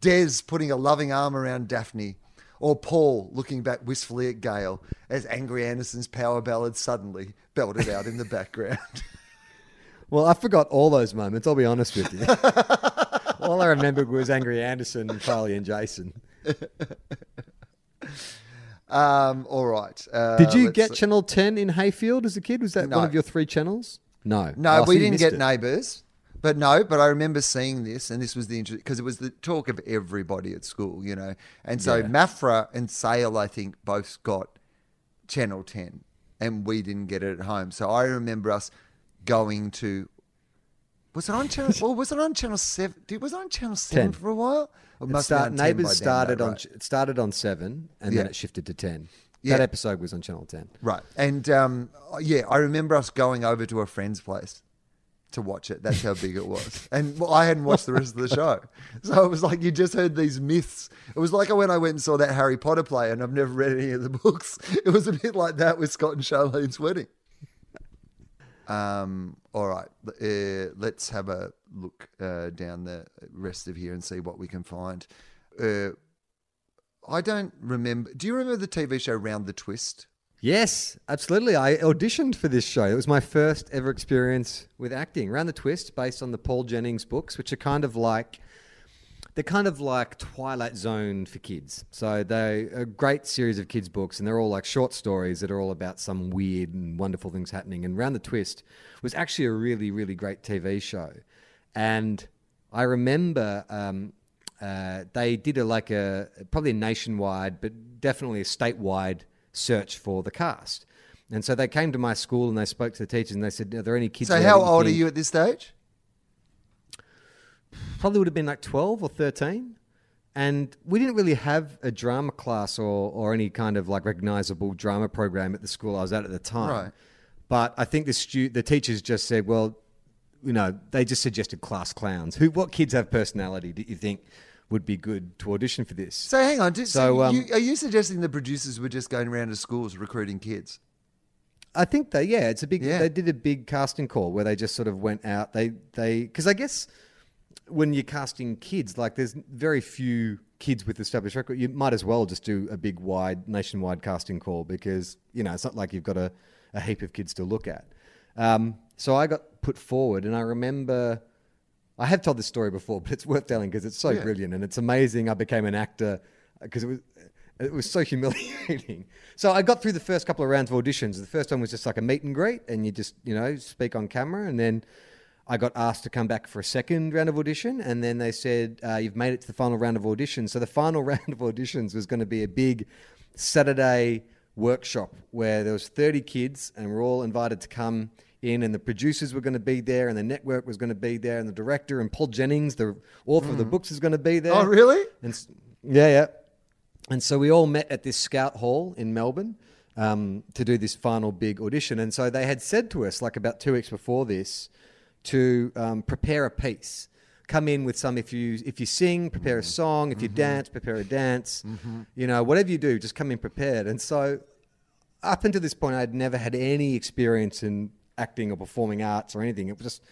S2: Des putting a loving arm around Daphne, or Paul looking back wistfully at Gail as Angry Anderson's power ballad suddenly belted out in the background.
S1: Well, I forgot all those moments, I'll be honest with you. all I remembered was Angry Anderson, Charlie, and Jason.
S2: um, all right. Uh,
S1: Did you get
S2: see.
S1: Channel 10 in Heyfield as a kid? Was that
S2: No.
S1: one of your three channels? No.
S2: No,
S1: Oh,
S2: we didn't get
S1: it.
S2: neighbours. But no, but I remember seeing this, and this was the because it was the talk of everybody at school, you know. And so
S1: Yeah.
S2: Maffra and Sale, I think, both got Channel Ten, and we didn't get it at home. So I remember us going to. Was it on channel? well, was it on channel seven? Did, was it on channel seven
S1: 10.
S2: for a while? It
S1: start,
S2: been on 10 by
S1: Neighbours started
S2: though,
S1: on it started on seven, and
S2: Yeah.
S1: then it shifted to ten.
S2: Yeah.
S1: That episode was on Channel Ten.
S2: Right. And um, yeah, I remember us going over to a friend's place to watch it. That's how big it was. And well, I hadn't watched the rest of the show. So it was like you just heard these myths. It was like when I went and saw that Harry Potter play and I've never read any of the books. It was a bit like that with Scott and Charlene's wedding. Um, all right. Uh, let's have a look uh, down the rest of here and see what we can find. Uh, I don't remember. Do you remember the TV show Round the Twist?
S1: Yes, absolutely. I auditioned for this show. It was my first ever experience with acting. Round the Twist, based on the Paul Jennings books, which are kind of like they're kind of like Twilight Zone for kids. So they're a great series of kids' books, and they're all like short stories that are all about some weird and wonderful things happening. And Round the Twist was actually a really, really great TV show. And I remember um, uh, they did a like a probably a nationwide, but definitely a statewide search for the cast. And so they came to my school and they spoke to the teachers and they said, "Are there any kids?"
S2: So how old are you at this stage?
S1: probably would have been like 12 or 13 and we didn't really have a drama class or, or any kind of like recognizable drama program at the school I was at at the time.
S2: Right.
S1: But I think the stu- the teachers just said, well, you know, they just suggested class clowns. Who, what kids have personality? Do you think would be good to audition for this?
S2: So hang on. Did, so
S1: So, um,
S2: you, are you suggesting the producers were just going around to schools recruiting kids?
S1: I think they, yeah, it's a big.
S2: Yeah.
S1: They did a big casting call where they just sort of went out. They, they, because I guess when you're casting kids, like there's very few kids with established record. You might as well just do a big, wide, nationwide casting call because you know it's not like you've got a, a heap of kids to look at. Um, so I got put forward, and I remember. I have told this story before, but it's worth telling because it's so
S2: Yeah.
S1: brilliant and it's amazing. I became an actor because it was it was so humiliating. So I got through the first couple of rounds of auditions. The first one was just like a meet and greet, and you just you know speak on camera, and then I got asked to come back for a second round of audition, and then they said uh, you've made it to the final round of auditions. So the final round of auditions was going to be a big Saturday workshop where there was 30 kids, and we're all invited to come in, and the producers were going to be there, and the network was going to be there, and the director and Paul Jennings, the author of the books, is going to be there.
S2: Oh, really?
S1: And yeah, yeah. And so we all met at this Scout Hall in Melbourne um, to do this final big audition. And so they had said to us, like about two weeks before this, to um, prepare a piece. Come in with some. If you if you sing, prepare a song. If you dance, prepare a dance. You know, whatever you do, just come in prepared. And so, up until this point, I'd never had any experience in acting or performing arts or anything. It just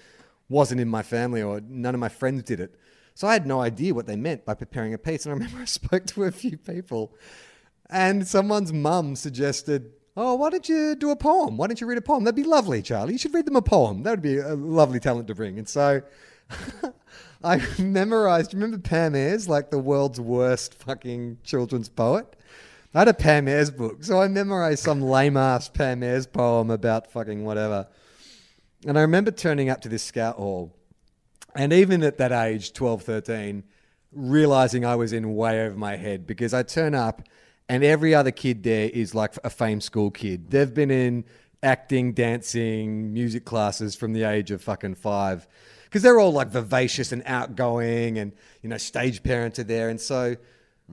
S1: wasn't in my family, or none of my friends did it. So I had no idea what they meant by preparing a piece. And I remember I spoke to a few people, and someone's mum suggested, "Oh, why don't you do a poem? Why don't you read a poem? That'd be lovely, Charlie. You should read them a poem. That would be a lovely talent to bring." And so. I memorized. Remember Pam Ayres, like the world's worst fucking children's poet? I had a Pam Ayres book, so I memorized some lame ass Pam Ayres poem about fucking whatever. And I remember turning up to this scout hall, and even at that age, 12, 13, realizing I was in way over my head because I turn up and every other kid there is like a fame school kid. They've been in acting, dancing, music classes from the age of fucking five because they're all like vivacious and outgoing and, you know, stage parents are there. And so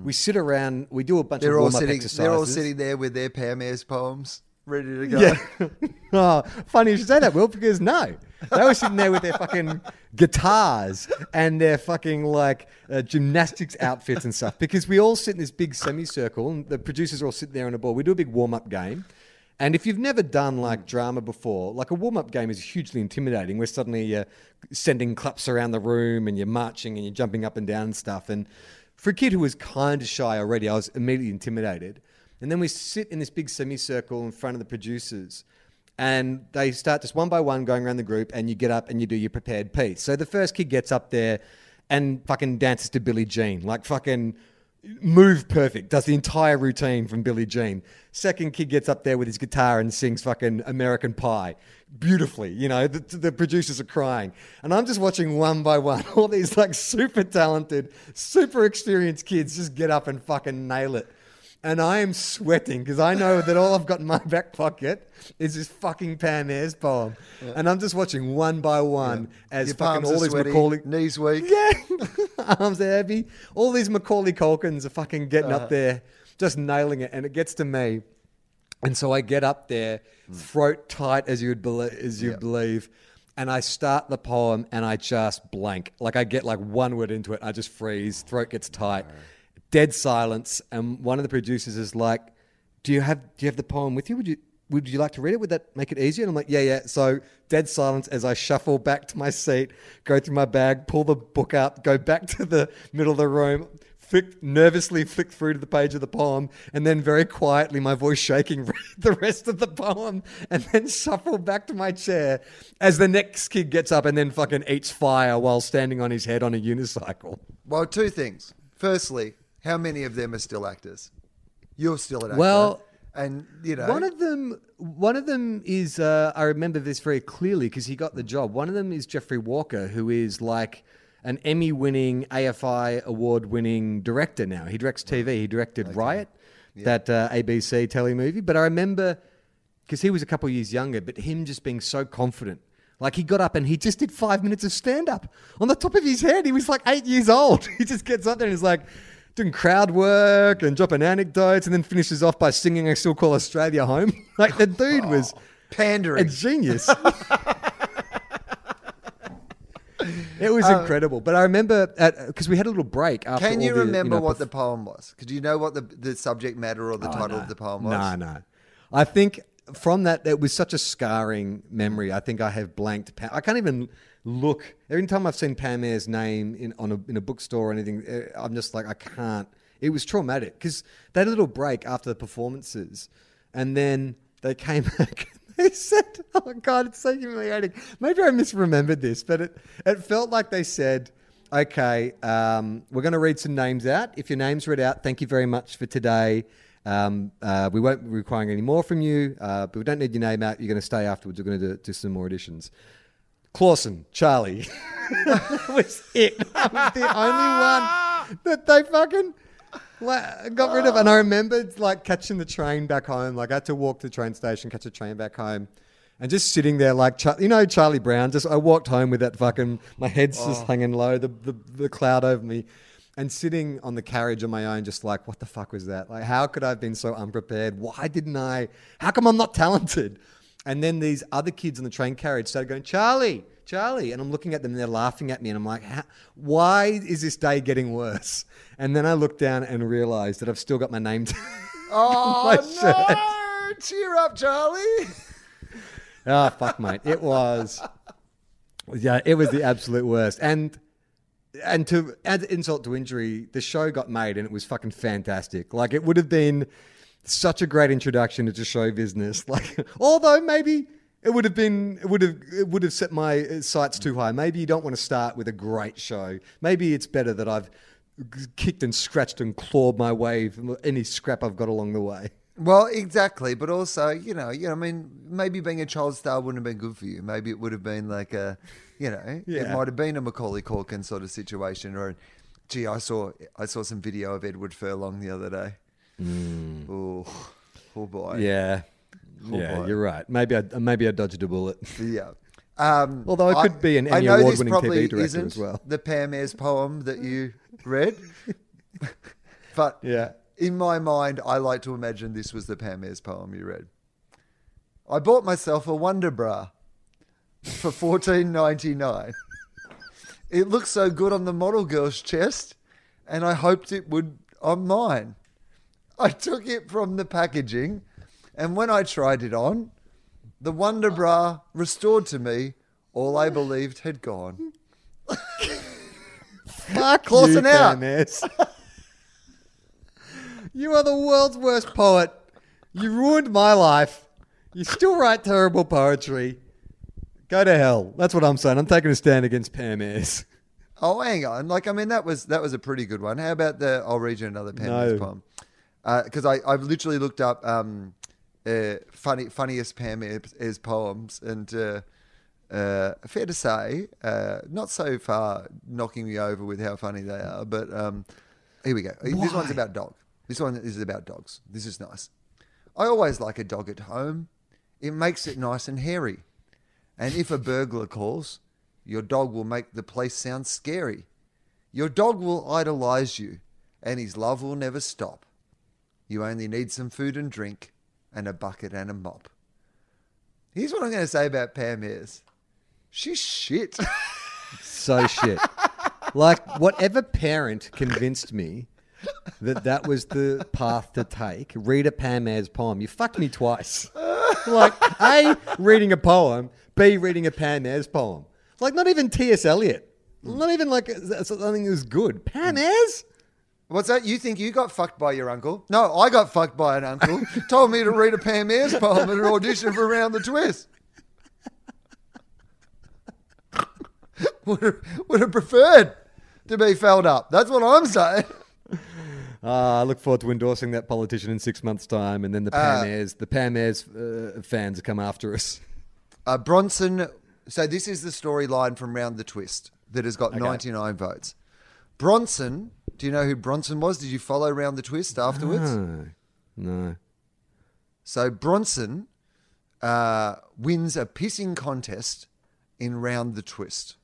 S1: we sit around, we do a bunch
S2: They're
S1: of
S2: all
S1: warm up
S2: sitting.
S1: exercises.
S2: They're all sitting there with their Pam Ayres poems ready to go.
S1: Yeah. oh, funny you should say that, Wil, because no. They were sitting there with their fucking guitars and their fucking like uh, gymnastics outfits and stuff. Because we all sit in this big semicircle and the producers are all sitting there on a ball. We do a big warm up game. And if you've never done like drama before, like a warm up game is hugely intimidating where suddenly you're sending claps around the room and you're marching and you're jumping up and down and stuff. And for a kid who was kind of shy already, I was immediately intimidated. And then we sit in this big semicircle in front of the producers and they start just one by one going around the group and you get up and you do your prepared piece. So the first kid gets up there and fucking dances to Billie Jean, like fucking move perfect, does the entire routine from Billie Jean. Second kid gets up there with his guitar and sings fucking American Pie beautifully. You know, the, the producers are crying. And I'm just watching one by one all these like super talented, super experienced kids just get up and fucking nail it. And I am sweating because I know that all I've got in my back pocket is this fucking Pam Ayres poem. And I'm just watching one by one as
S2: Your
S1: fucking
S2: palms
S1: all
S2: are
S1: these
S2: sweaty,
S1: Macaulay.
S2: knees weak.
S1: Yeah, arms are heavy. All these Macaulay Culkins are fucking getting
S2: Uh-huh.
S1: up there, just nailing it, and it gets to me, and so I get up there, throat tight as you would believe, as you
S2: Hmm. Yeah.
S1: believe, and I start the poem, and I just blank. Like I get like one word into it, I just freeze, throat gets tight, dead silence, and one of the producers is like, "Do you have do you have the poem with you? Would you?" Would you like to read it? Would that make it easier? And I'm like, yeah, yeah. So dead silence as I shuffle back to my seat, go through my bag, pull the book up, go back to the middle of the room, flick, nervously flick through to the page of the poem, and then very quietly, my voice shaking, read the rest of the poem, and then shuffle back to my chair as the next kid gets up and then fucking eats fire while standing on his head on a unicycle.
S2: Well, two things. Firstly, how many of them are still actors? You're still an actor.
S1: Well,
S2: and you know,
S1: One of them, one of them is. Uh, I remember this very clearly because he got the job. One of them is Jeffrey Walker, who is like an Emmy-winning, AFI award-winning director now. He directs TV. He directed Riot, that uh, ABC telly movie. But I remember because he was a couple of years younger, but him just being so confident. Like he got up and he just did five minutes of stand up on the top of his head. He was like eight years old. He just gets up there and he's like doing crowd work and dropping anecdotes and then finishes off by singing I Still Call Australia Home. like the dude oh, was a
S2: pandering.
S1: genius. it was uh, incredible. But I remember because we had a little break after
S2: Can you
S1: the,
S2: remember
S1: know,
S2: what the poem was? Could you know what the the subject matter or the oh, title of the poem was?
S1: No, no. I think from that, it was such a scarring memory. I think I have blanked. I can't even look. Every time I've seen Pam Ayres' name in on a, in a bookstore or anything, eh, I'm just like, I can't. It was traumatic because they had a little break after the performances, and then they came back. And they said, "Oh God, it's so humiliating." Maybe I misremembered this, but it it felt like they said, "Okay, um, we're going to read some names out. If your name's read out, thank you very much for today. Um, uh, we won't be requiring any more from you, uh, but we don't need your name out. You're going to stay afterwards. We're going to do, do some more auditions." Clausen, Charlie. that was it. That was the only one that they fucking like, got rid of. And I remembered like catching the train back home. Like I had to walk to the train station, catch a train back home. And just sitting there like, Char- you know, Charlie Brown. Just I walked home with that fucking, my head's just oh. hanging low, the, the, the cloud over me. And sitting on the carriage on my own, just like, what the fuck was that? Like, how could I have been so unprepared? Why didn't I? How come I'm not talented? And then these other kids on the train carriage started going, Charlie, Charlie. And I'm looking at them and they're laughing at me. And I'm like, why is this day getting worse? And then I looked down and realized that I've still got my name tag on oh, my shirt.
S2: Oh, no! Cheer up, Charlie.
S1: Oh, fuck, mate. It was, yeah, it was the absolute worst. And, and to add insult to injury, the show got made and it was fucking fantastic. Like, it would have been such a great introduction into show business. Like, although maybe it would have been, it would have, it would have set my sights too high. Maybe you don't want to start with a great show. Maybe it's better that I've kicked and scratched and clawed my way from any scrap I've got along the way.
S2: Well, exactly, but also, you know, you know, I mean, maybe being a child star wouldn't have been good for you. Maybe it would have been like a, you know, it might have been a Macaulay Culkin sort of situation, or, gee, I saw, I saw some video of Edward Furlong the other day. Oh, oh boy,
S1: Yeah.
S2: Oh,
S1: yeah,
S2: boy.
S1: you're right. Maybe I maybe I dodged a bullet.
S2: yeah. Um,
S1: Although it could be an
S2: I
S1: Emmy award-winning TV director
S2: isn't
S1: as well.
S2: The Pam Ayres poem that you read, but
S1: Yeah.
S2: in my mind, I like to imagine this was the Pam Ayres poem you read. I bought myself a Wonder Bra for fourteen ninety nine. It looked so good on the model girl's chest, and I hoped it would on mine. I took it from the packaging, and when I tried it on, the Wonder Bra restored to me all I believed had gone.
S1: Fuck
S2: Clausen
S1: you,
S2: out.
S1: You are the world's worst poet. You ruined my life. You still write terrible poetry. Go to hell. That's what I'm saying. I'm taking a stand against Pam Ayres.
S2: Oh, hang on. Like, I mean, that was that was a pretty good one. How about the? I'll read you another Pam
S1: No.
S2: Ayres poem because I I've literally looked up um, uh, funny funniest Pam Ayres poems, and uh, uh, fair to say, uh, not so far knocking me over with how funny they are. But um, here we go. This one's about dog. This one is about dogs. This is nice. I always like a dog at home. It makes it nice and hairy. And if a burglar calls, your dog will make the place sound scary. Your dog will idolize you, and his love will never stop. You only need some food and drink, and a bucket and a mop. Here's what I'm going to say about Pam Ayres. She's shit.
S1: So shit. like whatever parent convinced me that that was the path to take, read a Pam Ayres poem. You fucked me twice. like A, reading a poem, B, reading a Pam Ayres poem. Like not even T.S. Eliot. Not even like something that was good. Pam Ayres?
S2: What's that? You think you got fucked by your uncle? No, I got fucked by an uncle. Told me to read a Pam Ayres poem at an audition for Round the Twist. would, have, would have preferred to be felled up. That's what I'm saying.
S1: Ah, I look forward to endorsing that politician in six months' time, and then the Pam
S2: Uh,
S1: Ayres, the Pam Ayres uh, fans come after us.
S2: Uh, Bronson. So this is the storyline from Round the Twist that has got 99 votes. Bronson. Do you know who Bronson was? Did you follow Round the Twist afterwards?
S1: No, no.
S2: So Bronson uh, wins a pissing contest in Round the Twist.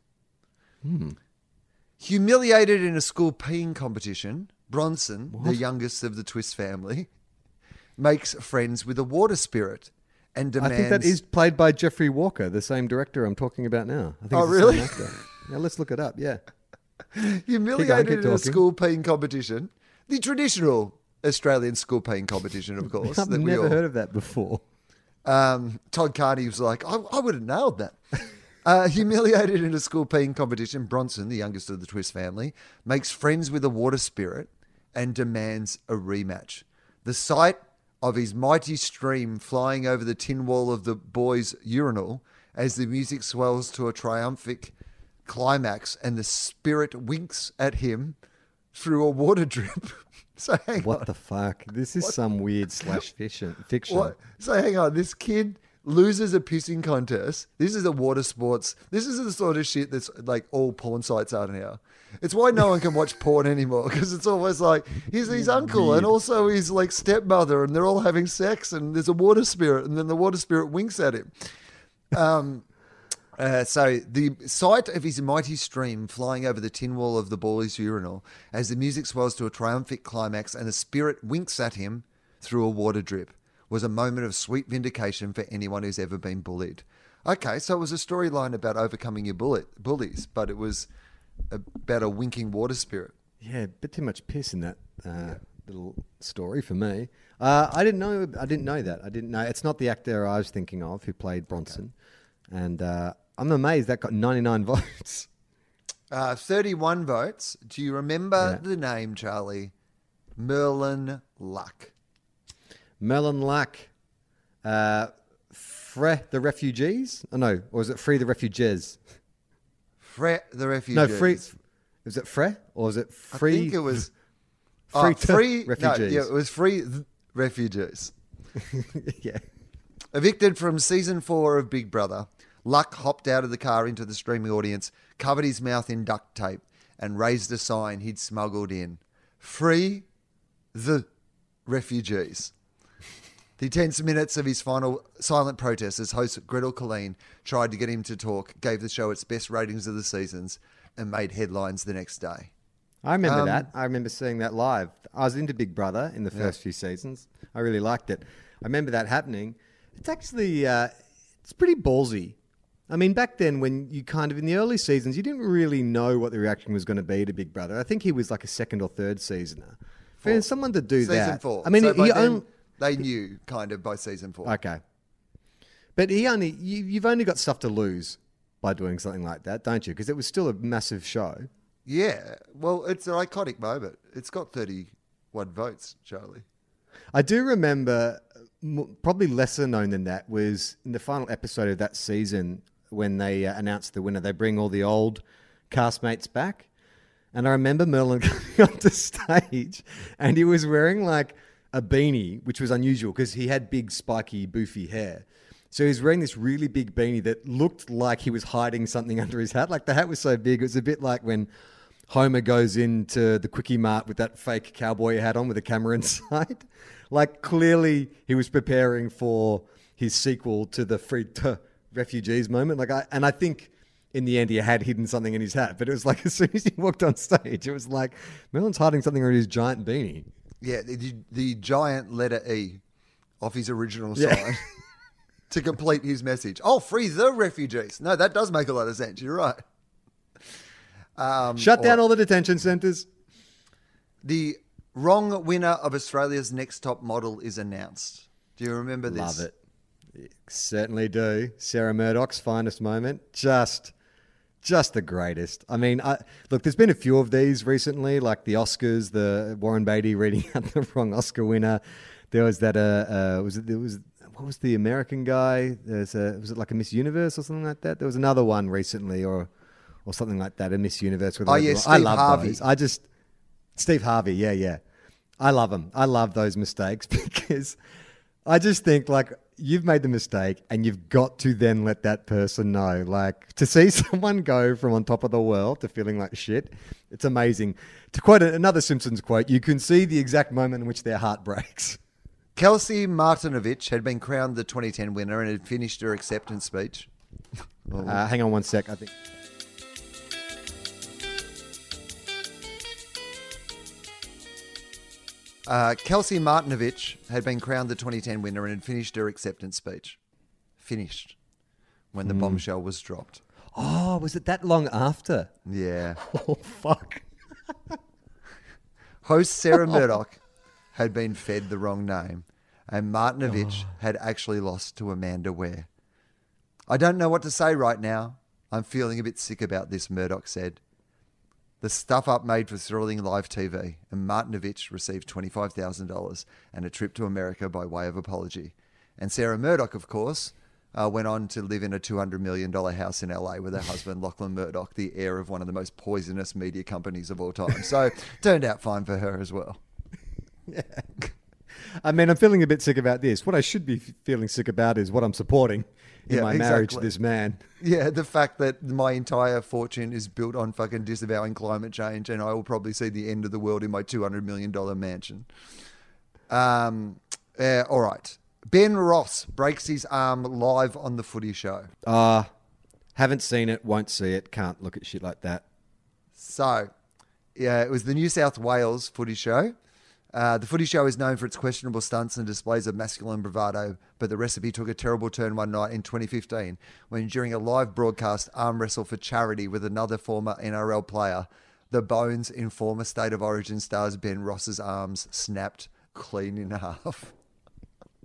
S2: Humiliated in a school peeing competition, Bronson, the youngest of the Twist family, makes friends with a water spirit and demands.
S1: I think that is played by Jeffrey Walker, the same director I'm talking about now. I think
S2: Oh, really?
S1: Now let's look it up. Yeah.
S2: humiliated in a school peeing competition. The traditional Australian school peeing competition, of course.
S1: I've never
S2: all-
S1: heard of that before.
S2: Um, Todd Carney was like, I, I would have nailed that. Uh, humiliated in a school peeing competition, Bronson, the youngest of the Twist family, makes friends with a water spirit and demands a rematch. The sight of his mighty stream flying over the tin wall of the boys' urinal as the music swells to a triumphant climax and the spirit winks at him through a water drip. so hang on.
S1: What the fuck? This is some weird slash fiction. Fiction.
S2: What? So hang on, this kid loses a pissing contest. This is a water sports. This is the sort of shit that's like all porn sites are now. It's why no one can watch porn anymore because it's always like he's his uncle and also his like stepmother and they're all having sex and there's a water spirit and then the water spirit winks at him. Um, uh, so the sight of his mighty stream flying over the tin wall of the boy's urinal as the music swells to a triumphant climax and the spirit winks at him through a water drip was a moment of sweet vindication for anyone who's ever been bullied. Okay, so it was a storyline about overcoming your bullet, bullies, but it was about a winking water spirit.
S1: Yeah, a bit too much piss in that uh, little story for me. Uh, I didn't know. I didn't know that. I didn't know. It's not the actor I was thinking of who played Bronson, and uh, I'm amazed that got 99 votes.
S2: Uh, 31 votes. Do you remember
S1: Yeah.
S2: the name, Charlie? Merlin Luck.
S1: Melon Luck, uh, Fre the refugees. Oh no, or was it Free the refugees?
S2: Fre the refugees.
S1: No, Free. Was it Fre or was it Free?
S2: I think it was
S1: Free
S2: oh, free
S1: refugees.
S2: No, yeah, it was free refugees.
S1: yeah.
S2: Evicted from season four of Big Brother, Luck hopped out of the car into the streaming audience, covered his mouth in duct tape, and raised a sign he'd smuggled in Free the refugees. The tense minutes of his final silent protest as host Gretel Killeen tried to get him to talk gave the show its best ratings of the seasons and made headlines the next day.
S1: I remember
S2: Um,
S1: that. I remember seeing that live. I was into Big Brother in the first few seasons. I really liked it. I remember that happening. It's actually uh, it's pretty ballsy. I mean, back then when you kind of in the early seasons, you didn't really know what the reaction was going to be to Big Brother. I think he was like a second or third seasoner. For someone to do that.
S2: Season
S1: that,
S2: four.
S1: I mean,
S2: So
S1: he, he
S2: then,
S1: own-
S2: they knew kind of by season four.
S1: Okay. But he only you, you've only got stuff to lose by doing something like that, don't you? Because it was still a massive show.
S2: Yeah, well, it's an iconic moment. It's got 31 votes, Charlie.
S1: I do remember, probably lesser known than that, was in the final episode of that season when they uh, the winner. They bring all the old castmates back. And I remember Merlin coming onto stage and he was wearing like a beanie, which was unusual because he had big, spiky, boofy hair. So he was wearing this really big beanie that looked like he was hiding something under his hat. Like the hat was so big, it was a bit like when Homer goes into the quickie mart with that fake cowboy hat on with a camera inside. like clearly he was preparing for his sequel to the free refugees moment. Like I and I think in the end he had hidden something in his hat, but it was like as soon as he walked on stage, it was like Melon's hiding something under his giant beanie.
S2: Yeah, the, the giant letter E off his original
S1: Yeah.
S2: sign to complete his message. Oh, free the refugees. No, that does make a lot of sense. You're right. Um,
S1: Shut down
S2: or-
S1: all the detention centres.
S2: The wrong winner of Australia's Next Top Model is announced. Do you remember this?
S1: Love it. Certainly do. Sarah Murdoch's finest moment. Just just the greatest. I mean, I, look, there's been a few of these recently, like the Oscars, the Warren Beatty reading out the wrong Oscar winner. There was that. Uh, uh was it? There was what was the American guy? There's a was it like a Miss Universe or something like that? There was another one recently, or or something like that, a Miss Universe. With
S2: Oh, yeah,
S1: I love
S2: Harvey.
S1: those. I just Steve Harvey. Yeah, yeah. I love them. I love those mistakes because I just think like you've made the mistake and you've got to then let that person know. Like to see someone go from on top of the world to feeling like shit, it's amazing. To quote another Simpsons quote, you can see the exact moment in which their heart breaks.
S2: Kelsey Martinovich had been crowned the 2010 winner and had finished her acceptance speech.
S1: Uh, hang on one sec. I think.
S2: Uh, Kelsey Martinovich had been crowned the 2010 winner and had finished her acceptance speech. Finished when the bombshell was dropped.
S1: Oh, was it that long after?
S2: Yeah.
S1: Oh fuck.
S2: Host Sarah Murdoch had been fed the wrong name, and Martinovich had actually lost to Amanda Ware. I don't know what to say right now. I'm feeling a bit sick about this, Murdoch said. The stuff up made for thrilling live TV, and Martinovich received $25,000 and a trip to America by way of apology. And Sarah Murdoch, of course, uh, went on to live in a $200 million house in LA with her husband, Lachlan Murdoch, the heir of one of the most poisonous media companies of all time. So turned out fine for her as well. Yeah.
S1: I mean, I'm feeling a bit sick about this. What I should be feeling sick about is what I'm supporting in
S2: Yeah,
S1: my marriage to
S2: exactly.
S1: this man.
S2: Yeah, the fact that my entire fortune is built on fucking disavowing climate change, and I will probably see the end of the world in my two hundred million dollar mansion. Um, uh, all right. Ben Ross breaks his arm live on the Footy Show.
S1: Uh, haven't seen it, won't see it, can't look at shit like that.
S2: So, yeah, it was the New South Wales Footy Show. Uh, the Footy Show is known for its questionable stunts and displays of masculine bravado, but the recipe took a terrible turn one night in 2015 when, during a live broadcast arm wrestle for charity with another former NRL player, the Bones in former State of Origin stars Ben Ross's arms snapped clean in half.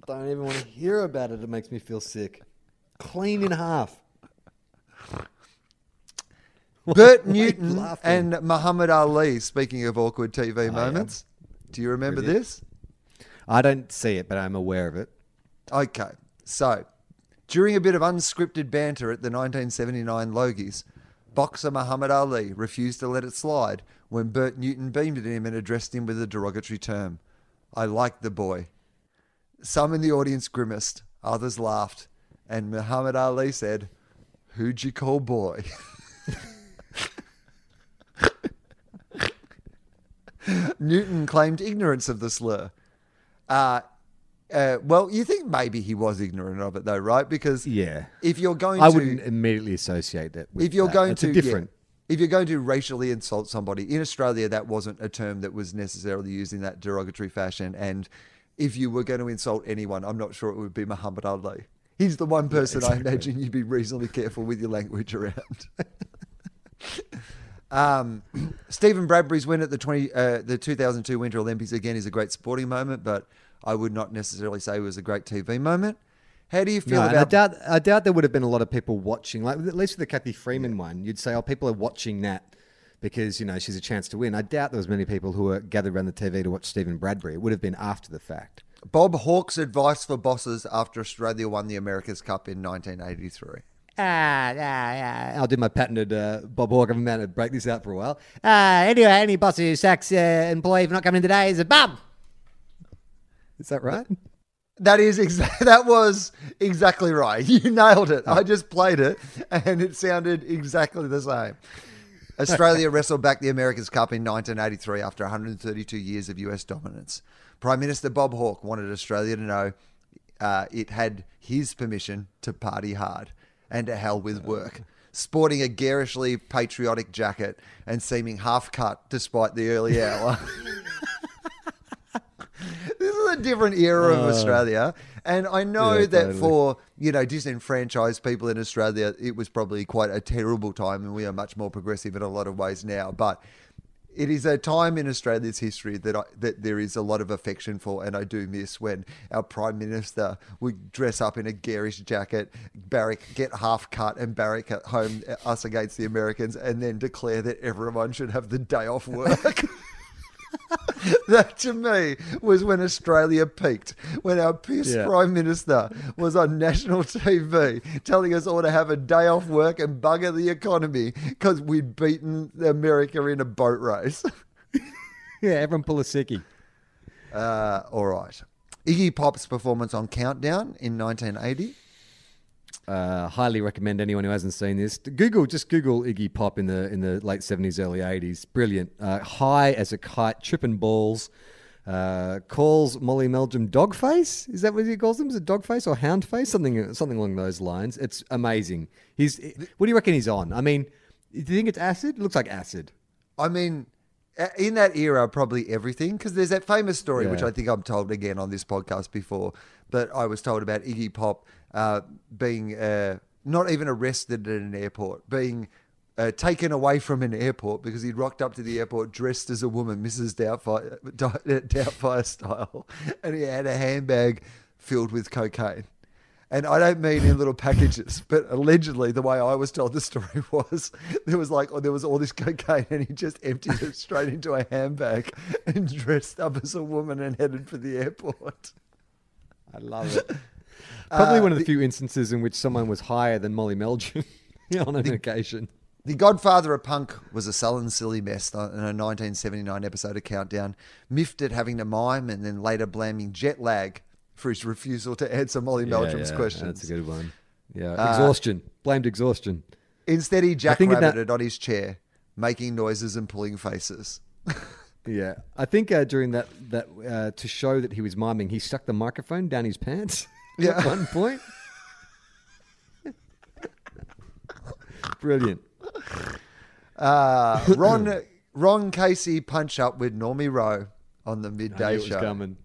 S1: Don't even want to hear about it. It makes me feel sick. Clean in half.
S2: Bert
S1: Why are you
S2: Newton and Muhammad Ali, speaking of awkward TV moments. Do you remember
S1: Brilliant.
S2: this?
S1: I don't see it, but I'm aware of it.
S2: Okay, so during a bit of unscripted banter at the 1979 Logies, boxer Muhammad Ali refused to let it slide when Bert Newton beamed at him and addressed him with a derogatory term. I like the boy. Some in the audience grimaced, others laughed, and Muhammad Ali said, Who'd you call boy? Newton claimed ignorance of the slur. Uh, uh, well, you think maybe he was ignorant of it, though, right? Because
S1: Yeah.
S2: if you're going to
S1: I
S2: to,
S1: wouldn't immediately associate that with
S2: if you're
S1: that.
S2: going
S1: it's
S2: to
S1: a
S2: yeah,
S1: different.
S2: if you're going to racially insult somebody in Australia, that wasn't a term that was necessarily used in that derogatory fashion. And if you were going to insult anyone, I'm not sure it would be Muhammad Ali. He's the one person I imagine you'd be reasonably careful with your language around. um, Stephen Bradbury's win at the 20, uh, the 2002 Winter Olympics again is a great sporting moment, but I would not necessarily say it was a great TV moment. How do you feel
S1: No, and I
S2: about
S1: doubt, I doubt there would have been a lot of people watching. Like at least with the Cathy Freeman one, you'd say, "Oh, people are watching that because you know she's a chance to win." I doubt there was many people who were gathered around the TV to watch Stephen Bradbury. It would have been after the fact.
S2: Bob Hawke's advice for bosses after Australia won the America's Cup in 1983?
S1: Ah, yeah, yeah. I'll do my patented uh, Bob Hawke. I'm about to break this out for a while. Uh, anyway, any boss who sacks uh, employee for not coming in today is a bum. Is that right?
S2: That is exa- that was exactly right. You nailed it. I just played it and it sounded exactly the same. Australia wrestled back the America's Cup in 1983 after 132 years of US dominance. Prime Minister Bob Hawke wanted Australia to know uh, it had his permission to party hard and to hell with work. Sporting a garishly patriotic jacket and seeming half cut despite the early hour. this is a different era of oh. Australia. And I know
S1: Yeah,
S2: that
S1: totally.
S2: for, you know, disenfranchised people in Australia, it was probably quite a terrible time and we are much more progressive in a lot of ways now. But it is a time in Australia's history that I, that there is a lot of affection for, and I do miss when our prime minister would dress up in a garish jacket, barrack, get half cut, and barrack at home uh, us against the Americans, and then declare that everyone should have the day off work. that to me was when Australia peaked, when our piss
S1: Yeah.
S2: prime minister was on national TV telling us all to have a day off work and bugger the economy because we'd beaten America in a boat race.
S1: yeah, everyone pull a sickie.
S2: Uh, all right. Iggy Pop's performance on Countdown in 1980.
S1: Uh, highly recommend anyone who hasn't seen this. Google just Google Iggy Pop in the in the late seventies, early eighties. Brilliant. Uh, high as a kite, tripping balls. Uh, calls Molly Meldrum dogface. Is that what he calls them? Is it dogface or houndface? Something something along those lines. It's amazing. He's. What do you reckon he's on? I mean, do you think it's acid? It looks like acid.
S2: I mean, in that era, probably everything, because there's that famous story, which I think I'm told again on this podcast before, but I was told about Iggy Pop uh, being uh, not even arrested at an airport, being uh, taken away from an airport because he'd rocked up to the airport dressed as a woman, Mrs. Doubtfire, Doubtfire style, and he had a handbag filled with cocaine. And I don't mean in little packages, but allegedly, the way I was told the story was there was like, oh, there was all this cocaine, and he just emptied it straight into a handbag and dressed up as a woman and headed for the airport.
S1: I love it. Probably
S2: Uh,
S1: one of the, few instances in which someone was higher than Molly Meldrum on an occasion.
S2: The Godfather of Punk was a sullen, silly mess in a 1979 episode of Countdown, miffed at having to mime and then later blaming jet lag for his refusal to answer Molly Meldrum's questions.
S1: That's a good one. Yeah, exhaustion. Blamed exhaustion.
S2: Instead, he
S1: in that-
S2: jackrabbited on his chair, making noises and pulling faces.
S1: Yeah, I think uh, during that that uh, to show that he was miming, he stuck the microphone down his pants.
S2: Yeah.
S1: at one point. Brilliant.
S2: Uh, Ron Ron Casey punch up with Normie Rowe on the midday show.
S1: coming.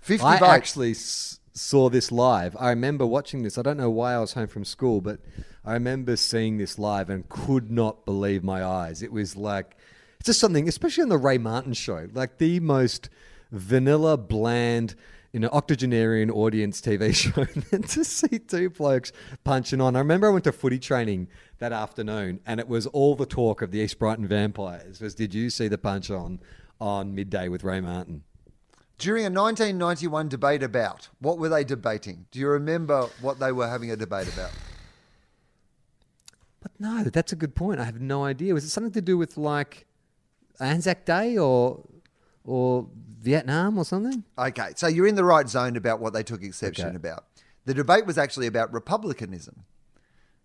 S2: 50
S1: I
S2: bucks.
S1: actually s- saw this live. I remember watching this. I don't know why I was home from school, but I remember seeing this live and could not believe my eyes. It was like it's just something, especially on the Ray Martin show, like the most vanilla, bland, you know, octogenarian audience TV show. and to see two blokes punching on. I remember I went to footy training that afternoon, and it was all the talk of the East Brighton Vampires. Was did you see the punch on on midday with Ray Martin?
S2: During a 1991 debate about, what were they debating? Do you remember what they were having a debate about?
S1: But no, that's a good point. I have no idea. Was it something to do with like Anzac Day or or Vietnam or something?
S2: Okay, so you're in the right zone about what they took exception
S1: Okay.
S2: about. The debate was actually about republicanism.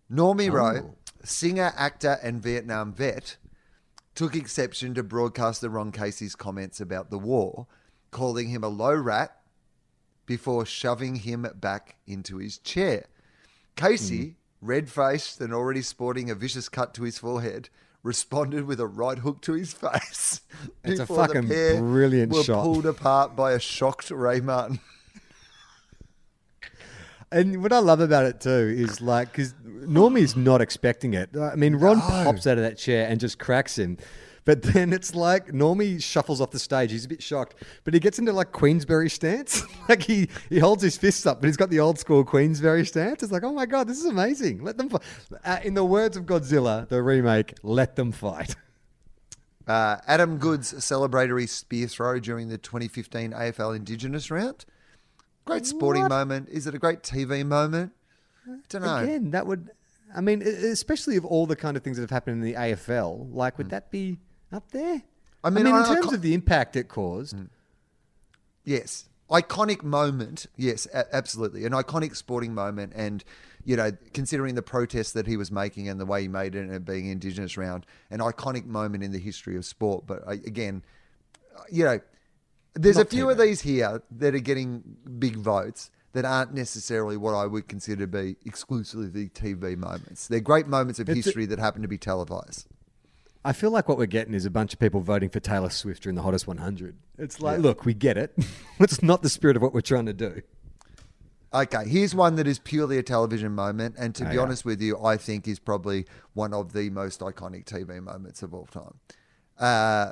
S2: Normie oh. Rowe,
S1: Oh.
S2: singer, actor, and Vietnam vet, took exception to broadcaster Ron Casey's comments about the war, calling him a low rat before shoving him back into his chair. Casey, hmm. red faced and already sporting a vicious cut to his forehead, responded with a right hook to his face.
S1: It's a fucking brilliant
S2: were
S1: shot.
S2: pulled apart by a shocked Ray Martin.
S1: And what I love about it too is like because Normie's not expecting it. I mean, Ron pops out of that chair and just cracks him. But then it's like Normie shuffles off the stage. He's a bit shocked, but he gets into like Queensberry stance. like he, he holds his fists up, but he's got the old school Queensberry stance. It's like, oh my god, this is amazing. Let them. Fight. Uh, in the words of Godzilla, the remake, let them fight.
S2: Uh, Adam Goodes' celebratory spear throw during the 2015 AFL Indigenous round. Great sporting
S1: What?
S2: moment. Is it a great TV moment? I don't know.
S1: Again, that would. I mean, especially of all the kind of things that have happened in the AFL, like would that be up there?
S2: I mean,
S1: in
S2: I- I
S1: terms
S2: ca-
S1: of the impact it caused, mm.
S2: Yes. Iconic moment. Yes, a- absolutely. An iconic sporting moment. And, you know, considering the protest that he was making and the way he made it and being Indigenous round, an iconic moment in the history of sport. But I, again, you know, there's a few of these here that are getting big votes that aren't necessarily what I would consider to be exclusively TV moments. They're great moments of
S1: It's a-
S2: history that happen to be televised.
S1: I feel like what we're getting is a bunch of people voting for Taylor Swift during the hottest 100. It's like, look, we get it. it's not the spirit of what we're trying to do.
S2: Okay, here's one that is purely a television moment, and to
S1: Oh,
S2: be
S1: yeah.
S2: honest with you, I think is probably one of the most iconic TV moments of all time. Uh,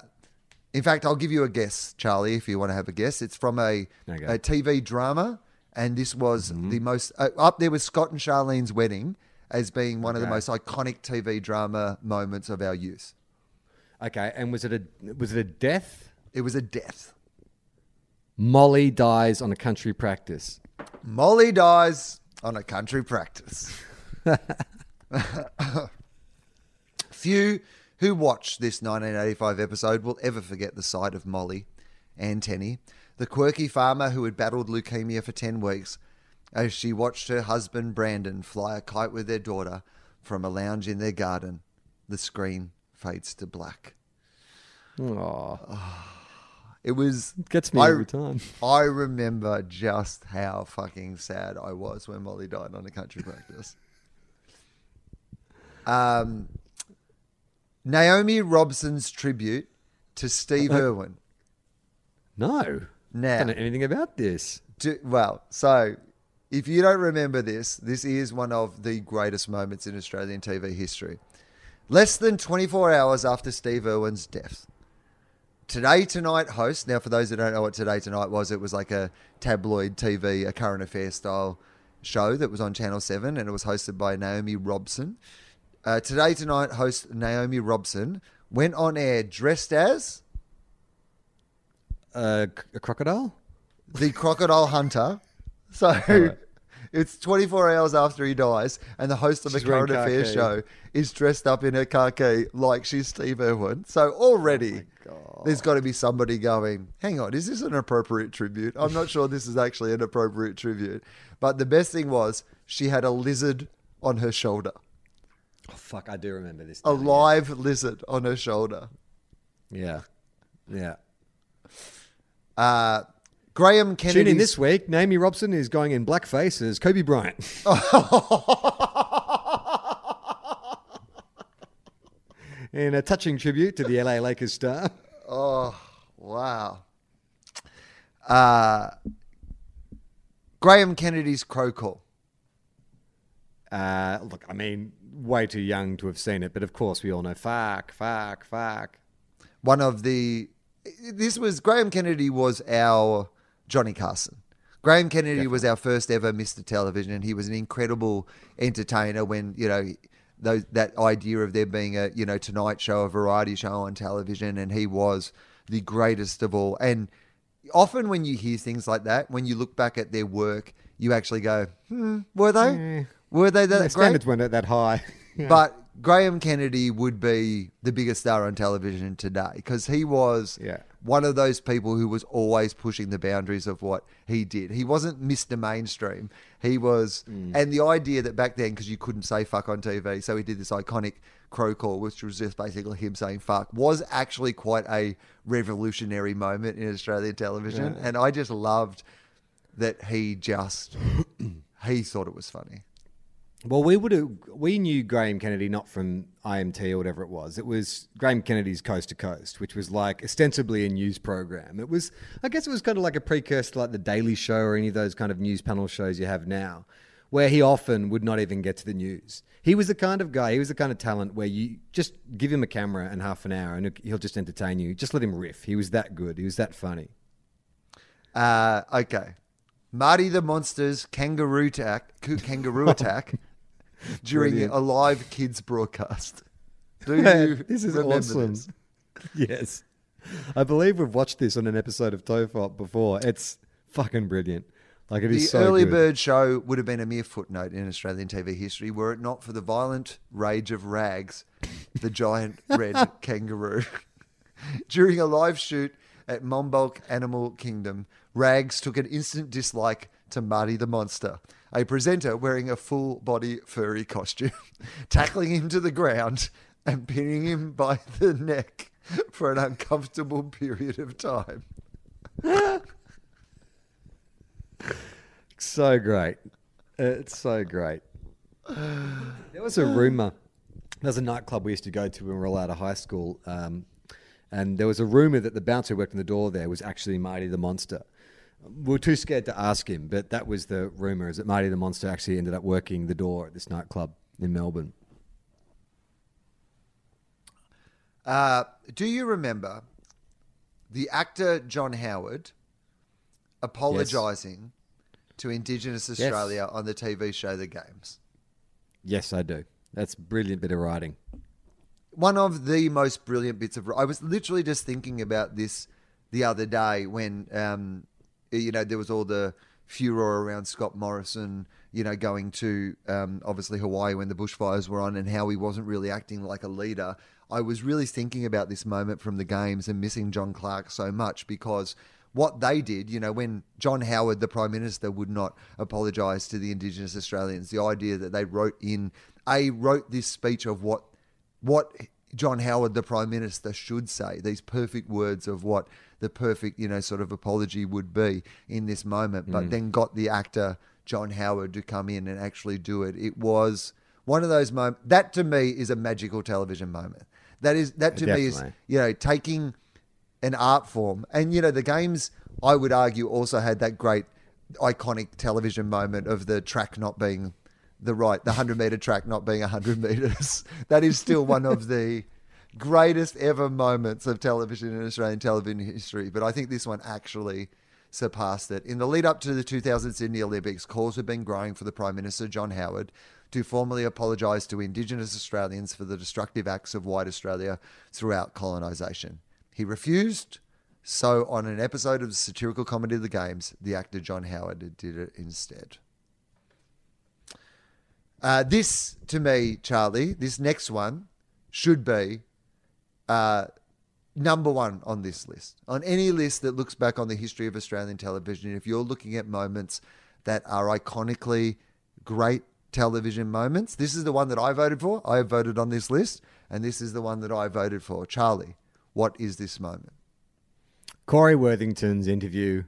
S2: in fact, I'll give you a guess, Charlie, if you want to have a guess. It's from a,
S1: Okay.
S2: a TV drama, and this was
S1: Mm-hmm.
S2: the most uh, up there with Scott and Charlene's wedding as being one of the most iconic TV drama moments of our youth.
S1: Okay, and was it a was it a death?
S2: It was a death.
S1: Molly dies on a country practice.
S2: Molly dies on a country practice. Few who watched this 1985 episode will ever forget the sight of Molly Antenny, the quirky farmer who had battled leukemia for 10 weeks, as she watched her husband Brendan fly a kite with their daughter from a lounge in their garden. The screen fades to black.
S1: Oh,
S2: It was
S1: gets me
S2: I-
S1: every time.
S2: I remember just how fucking sad I was when Molly died on a country practice. Um, Naomi Robson's tribute to Steve
S1: Uh,
S2: Irwin.
S1: No,
S2: Now-
S1: don't know anything about this.
S2: Do, well, so if you don't remember this, this is one of the greatest moments in Australian TV history. Less than 24 hours after Steve Irwin's death, Today Tonight host, now for those who don't know what Today Tonight was, it was like a tabloid TV, a current affair style show that was on Channel 7 and it was hosted by Naomi Robson. Uh, Today Tonight host Naomi Robson went on air dressed as
S1: Uh, a crocodile?
S2: the crocodile hunter. So It's 24 hours after he dies, and the host of
S1: She's
S2: a current affairs show is dressed up in her khaki like she's Steve Irwin. So
S1: Oh
S2: already, there's got to be somebody going, hang on, is this an appropriate tribute? I'm not sure this is actually an appropriate tribute. But the best thing was she had a lizard on her shoulder,
S1: Oh, fuck, I do remember this.
S2: a
S1: now,
S2: live lizard on her shoulder.
S1: Yeah. Yeah.
S2: Uh, Graham Kennedy.
S1: Tune in this week. Naomi Robson is going in blackface as Kobe Bryant. in a touching tribute to the LA Lakers star.
S2: Oh, wow. Uh, Graham Kennedy's crow call.
S1: Uh, look, I mean, way too young to have seen it, but of course we all know fuck, fuck, fuck.
S2: One of the. This was. Graham Kennedy was our Johnny Carson. Graham Kennedy was our first ever Mr. Television, and he was an incredible entertainer when, you know. Those, that idea of there being a you know Tonight Show, a variety show on television, and he was the greatest of all. And often when you hear things like that, when you look back at their work, you actually go, "Hmm, were they? Were they
S1: The
S2: that great?"
S1: standards weren't that high.
S2: But Graham Kennedy would be the biggest star on television today because he was
S1: Yeah.
S2: One of those people who was always pushing the boundaries of what he did. He wasn't Mr. Mainstream. He was, mm. and the idea that back then, because you couldn't say fuck on TV, so he did this iconic crow call, which was just basically him saying fuck, was actually quite a revolutionary moment in Australian television. And I just loved that he just, he thought it was funny.
S1: Well, we would have we knew Graham Kennedy not from IMT or whatever it was. It was Graham Kennedy's Coast to Coast, which was like ostensibly a news program. It was, I guess, it was kind of like a precursor to like the Daily Show or any of those kind of news panel shows you have now, where he often would not even get to the news. He was the kind of guy. He was the kind of talent where you just give him a camera and half an hour, and he'll just entertain you. Just let him riff. He was that good. He was that funny.
S2: Uh, okay. Marty the Monster's kangaroo attack, kangaroo attack during
S1: Brilliant.
S2: a live kids broadcast. Do you
S1: this is
S2: remember
S1: awesome.
S2: this?
S1: Yes. I believe we've watched this on an episode of TOFOP before. It's fucking brilliant. Like it
S2: The
S1: is so
S2: early
S1: good.
S2: bird show would have been a mere footnote in Australian TV history were it not for the violent rage of Rags, the giant red kangaroo. During a live shoot at Mombulk Animal Kingdom, Rags took an instant dislike to Marty the Monster, a presenter wearing a full body furry costume, tackling him to the ground and pinning him by the neck for an uncomfortable period of time.
S1: So great. It's so great. There was a rumor. There's a nightclub we used to go to when we were all out of high school. Um, and there was a rumor that the bouncer who worked in the door there was actually Marty the Monster. We were too scared to ask him, but that was the rumor is that Marty the Monster actually ended up working the door at this nightclub in Melbourne.
S2: Uh, do you remember the actor John Howard apologising to Indigenous Australia on the TV show The Games?
S1: Yes, I do. That's a brilliant bit of writing.
S2: One of the most brilliant bits of. I was literally just thinking about this the other day when, um, you know, there was all the furor around Scott Morrison, you know, going to um, obviously Hawaii when the bushfires were on and how he wasn't really acting like a leader. I was really thinking about this moment from the games and missing John Clarke so much because what they did, you know, when John Howard, the Prime Minister, would not apologise to the Indigenous Australians, the idea that they wrote in, A, wrote this speech of what what John Howard, the Prime Minister, should say, these perfect words of what the perfect, you know, sort of apology would be in this moment, but mm. then got the actor John Howard to come in and actually do it. It was one of those moments that to me is a magical television moment. That is that to me is you know taking an art form, and you know the games. I would argue also had that great iconic television moment of the track not being the right, the 100 meter track not being 100 meters. That is still one of the greatest ever moments of television in Australian television history. But I think this one actually surpassed it. In the lead up to the 2000 Sydney Olympics, calls have been growing for the Prime Minister, John Howard, to formally apologise to Indigenous Australians for the destructive acts of white Australia throughout colonisation. He refused. So, on an episode of the satirical comedy of the games, the actor John Howard did it instead. Uh, this, to me, Charlie, this next one should be uh, number one on this list. On any list that looks back on the history of Australian television, if you're looking at moments that are iconically great television moments, this is the one that I voted for. I voted on this list, and this is the one that I voted for. Charlie, what is this moment?
S1: Corey Worthington's interview,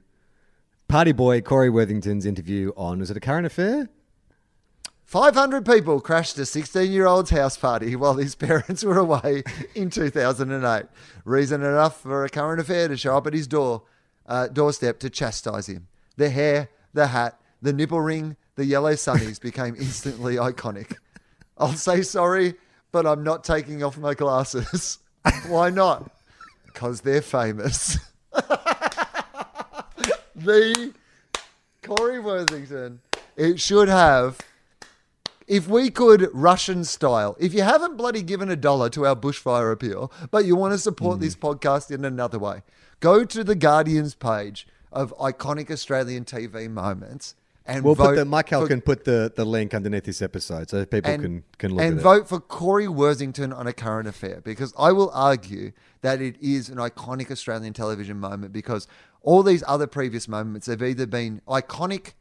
S1: party boy Corey Worthington's interview on, was it a current affair?
S2: 500 people crashed a 16 year old's house party while his parents were away in 2008. Reason enough for a current affair to show up at his door, uh, doorstep to chastise him. The hair, the hat, the nipple ring, the yellow sunnies became instantly iconic. I'll say sorry, but I'm not taking off my glasses. Why not? Because they're famous. the Corey Worthington, it should have if we could Russian style, if you haven't bloody given a dollar to our bushfire appeal, but you want to support this mm. podcast in another way, go to the Guardian's page of iconic Australian TV moments and
S1: We'll
S2: vote
S1: put the Michael
S2: for-
S1: can put the, the link underneath this episode so people
S2: and,
S1: can can look at it.
S2: and vote for Corey Worthington on a current affair because I will argue that it is an iconic Australian television moment because all these other previous moments have either been iconic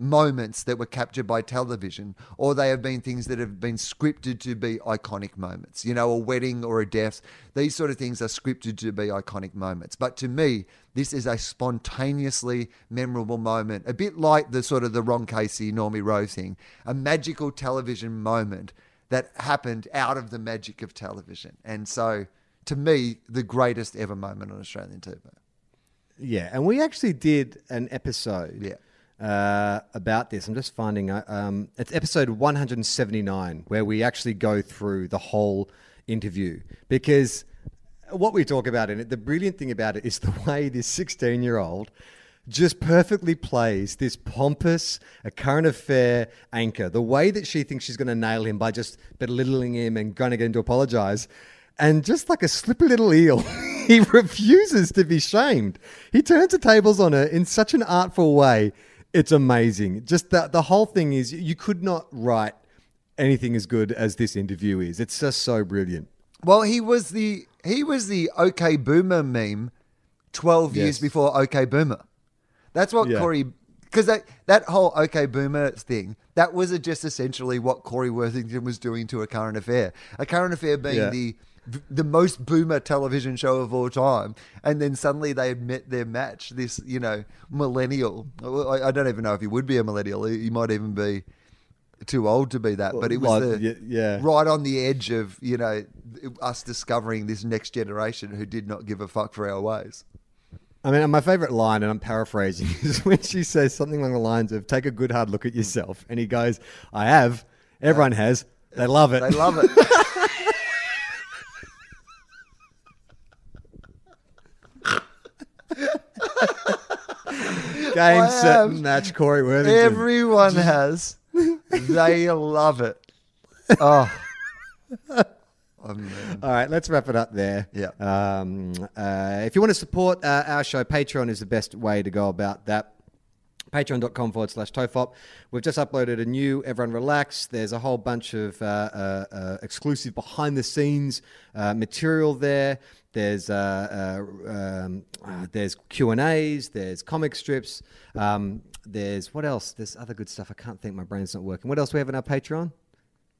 S2: moments that were captured by television or they have been things that have been scripted to be iconic moments you know a wedding or a death these sort of things are scripted to be iconic moments but to me this is a spontaneously memorable moment a bit like the sort of the ron casey normie rowe thing a magical television moment that happened out of the magic of television and so to me the greatest ever moment on australian tv.
S1: Yeah, and we actually did an episode.
S2: Yeah.
S1: Uh, about this, I'm just finding uh, um, it's episode 179 where we actually go through the whole interview because what we talk about in it, the brilliant thing about it is the way this 16 year old just perfectly plays this pompous, a current affair anchor. The way that she thinks she's going to nail him by just belittling him and going to get him to apologize. And just like a slippery little eel, he refuses to be shamed. He turns the tables on her in such an artful way. It's amazing. Just the, the whole thing is you could not write anything as good as this interview is. It's just so brilliant.
S2: Well, he was the he was the OK Boomer meme twelve years before OK Boomer. That's what
S1: Yeah.
S2: Corey because that that whole OK Boomer thing that was just essentially what Corey Worthington was doing to a current affair. A current affair being
S1: Yeah.
S2: the the most boomer television show of all time, and then suddenly they had met their match. This you know millennial. I, I don't even know if he would be a millennial. He, might even be too old to be that. But it was
S1: Well,
S2: the
S1: yeah.
S2: right on the edge of you know us discovering this next generation who did not give a fuck for our ways.
S1: I mean, my favorite line, and I'm paraphrasing, is when she says something along the lines of "Take a good hard look at yourself," and he goes, "I have. Everyone has. They love it.
S2: They love it.
S1: Game,
S2: I
S1: set,
S2: have.
S1: match. Corey Worthington.
S2: Everyone has. They love it. Oh. Oh.
S1: All right, let's wrap it up there.
S2: Yeah.
S1: Um, uh, if you want to support uh, our show, Patreon is the best way to go about that. Patreon.com forward slash TOFOP. We've just uploaded a new Everyone Relax. There's a whole bunch of uh, uh, uh, exclusive behind the scenes uh, material there. There's uh, uh, um, uh, there's Q and A's. There's comic strips. Um, there's what else? There's other good stuff. I can't think. My brain's not working. What else we have on our Patreon?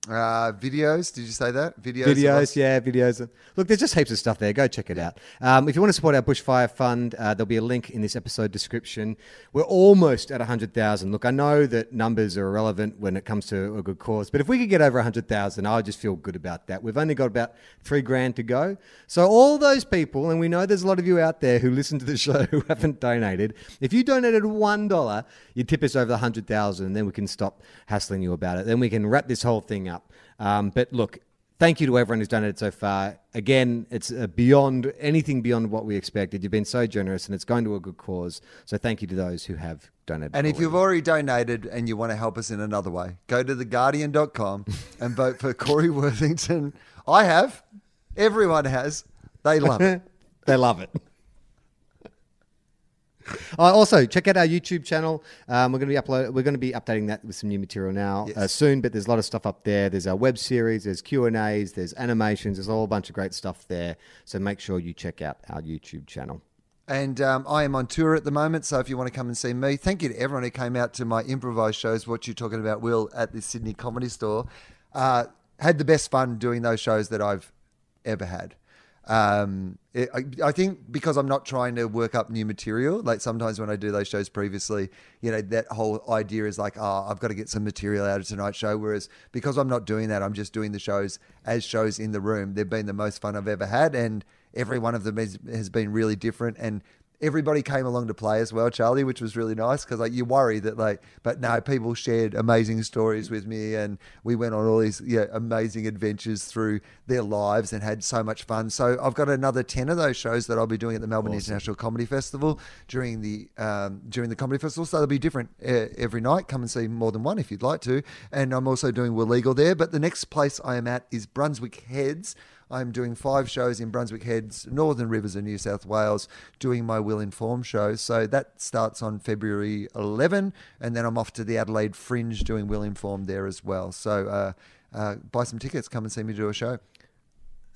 S2: Uh, videos. Did you say that? Videos.
S1: Videos, yeah, videos. Look, there's just heaps of stuff there. Go check it out. Um, if you want to support our bushfire fund, uh, there'll be a link in this episode description. We're almost at 100,000. Look, I know that numbers are irrelevant when it comes to a good cause, but if we could get over 100,000, I would just feel good about that. We've only got about three grand to go. So, all those people, and we know there's a lot of you out there who listen to the show who haven't donated, if you donated $1, you tip us over the 100,000, and then we can stop hassling you about it. Then we can wrap this whole thing up. Um, but look, thank you to everyone who's done it so far. Again, it's uh, beyond anything beyond what we expected. You've been so generous, and it's going to a good cause. So thank you to those who have donated.
S2: And if
S1: already.
S2: you've already donated and you want to help us in another way, go to theguardian.com and vote for Corey Worthington. I have. Everyone has. They love it.
S1: they love it. Uh, also, check out our YouTube channel. Um, we're going to be upload. We're going to be updating that with some new material now uh, soon. But there's a lot of stuff up there. There's our web series. There's Q and A's. There's animations. There's a whole bunch of great stuff there. So make sure you check out our YouTube channel.
S2: And um, I am on tour at the moment, so if you want to come and see me, thank you to everyone who came out to my improvised shows. What you're talking about, Wil, at the Sydney Comedy Store, uh, had the best fun doing those shows that I've ever had. Um, it, I, I think because I'm not trying to work up new material, like sometimes when I do those shows previously, you know, that whole idea is like, oh, I've got to get some material out of tonight's show. Whereas because I'm not doing that, I'm just doing the shows as shows in the room. They've been the most fun I've ever had. And every one of them has, has been really different. And everybody came along to play as well, Charlie, which was really nice because like you worry that like, but no, people shared amazing stories with me, and we went on all these yeah amazing adventures through their lives and had so much fun. So I've got another ten of those shows that I'll be doing at the Melbourne International Comedy Festival during the um, during the comedy festival. So they'll be different uh, every night. Come and see more than one if you'd like to. And I'm also doing Will Legal there. But the next place I am at is Brunswick Heads. I'm doing five shows in Brunswick Heads, Northern Rivers of New South Wales, doing my Will Inform show. So that starts on February 11, and then I'm off to the Adelaide Fringe doing Will Inform there as well. So uh, uh, buy some tickets, come and see me do a show.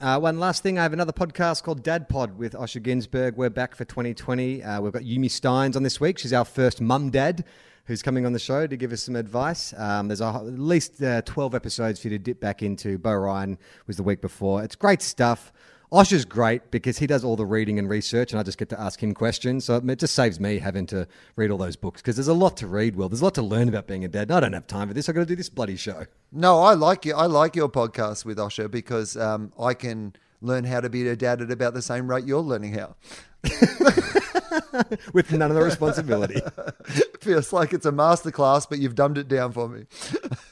S1: Uh, one last thing, I have another podcast called Dad Pod with Osher Günsberg. We're back for 2020. Uh, we've got Yumi Stynes on this week. She's our first mum dad who's coming on the show to give us some advice. Um, there's a, at least uh, 12 episodes for you to dip back into. Bo Ryan was the week before. It's great stuff. Osher's great because he does all the reading and research, and I just get to ask him questions. So it just saves me having to read all those books because there's a lot to read. Wil there's a lot to learn about being a dad. And I don't have time for this. I've got to do this bloody show.
S2: No, I like you. I like your podcast with Osher because um, I can learn how to be a dad at about the same rate you're learning how.
S1: with none of the responsibility.
S2: Feels like it's a masterclass, but you've dumbed it down for me.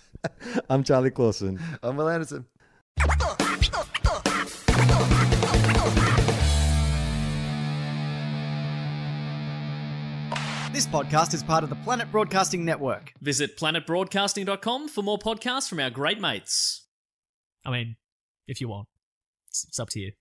S1: I'm Charlie Clausen.
S2: I'm Wil Anderson.
S3: This podcast is part of the Planet Broadcasting Network.
S4: Visit planetbroadcasting.com for more podcasts from our great mates. I mean, if you want, it's, it's up to you.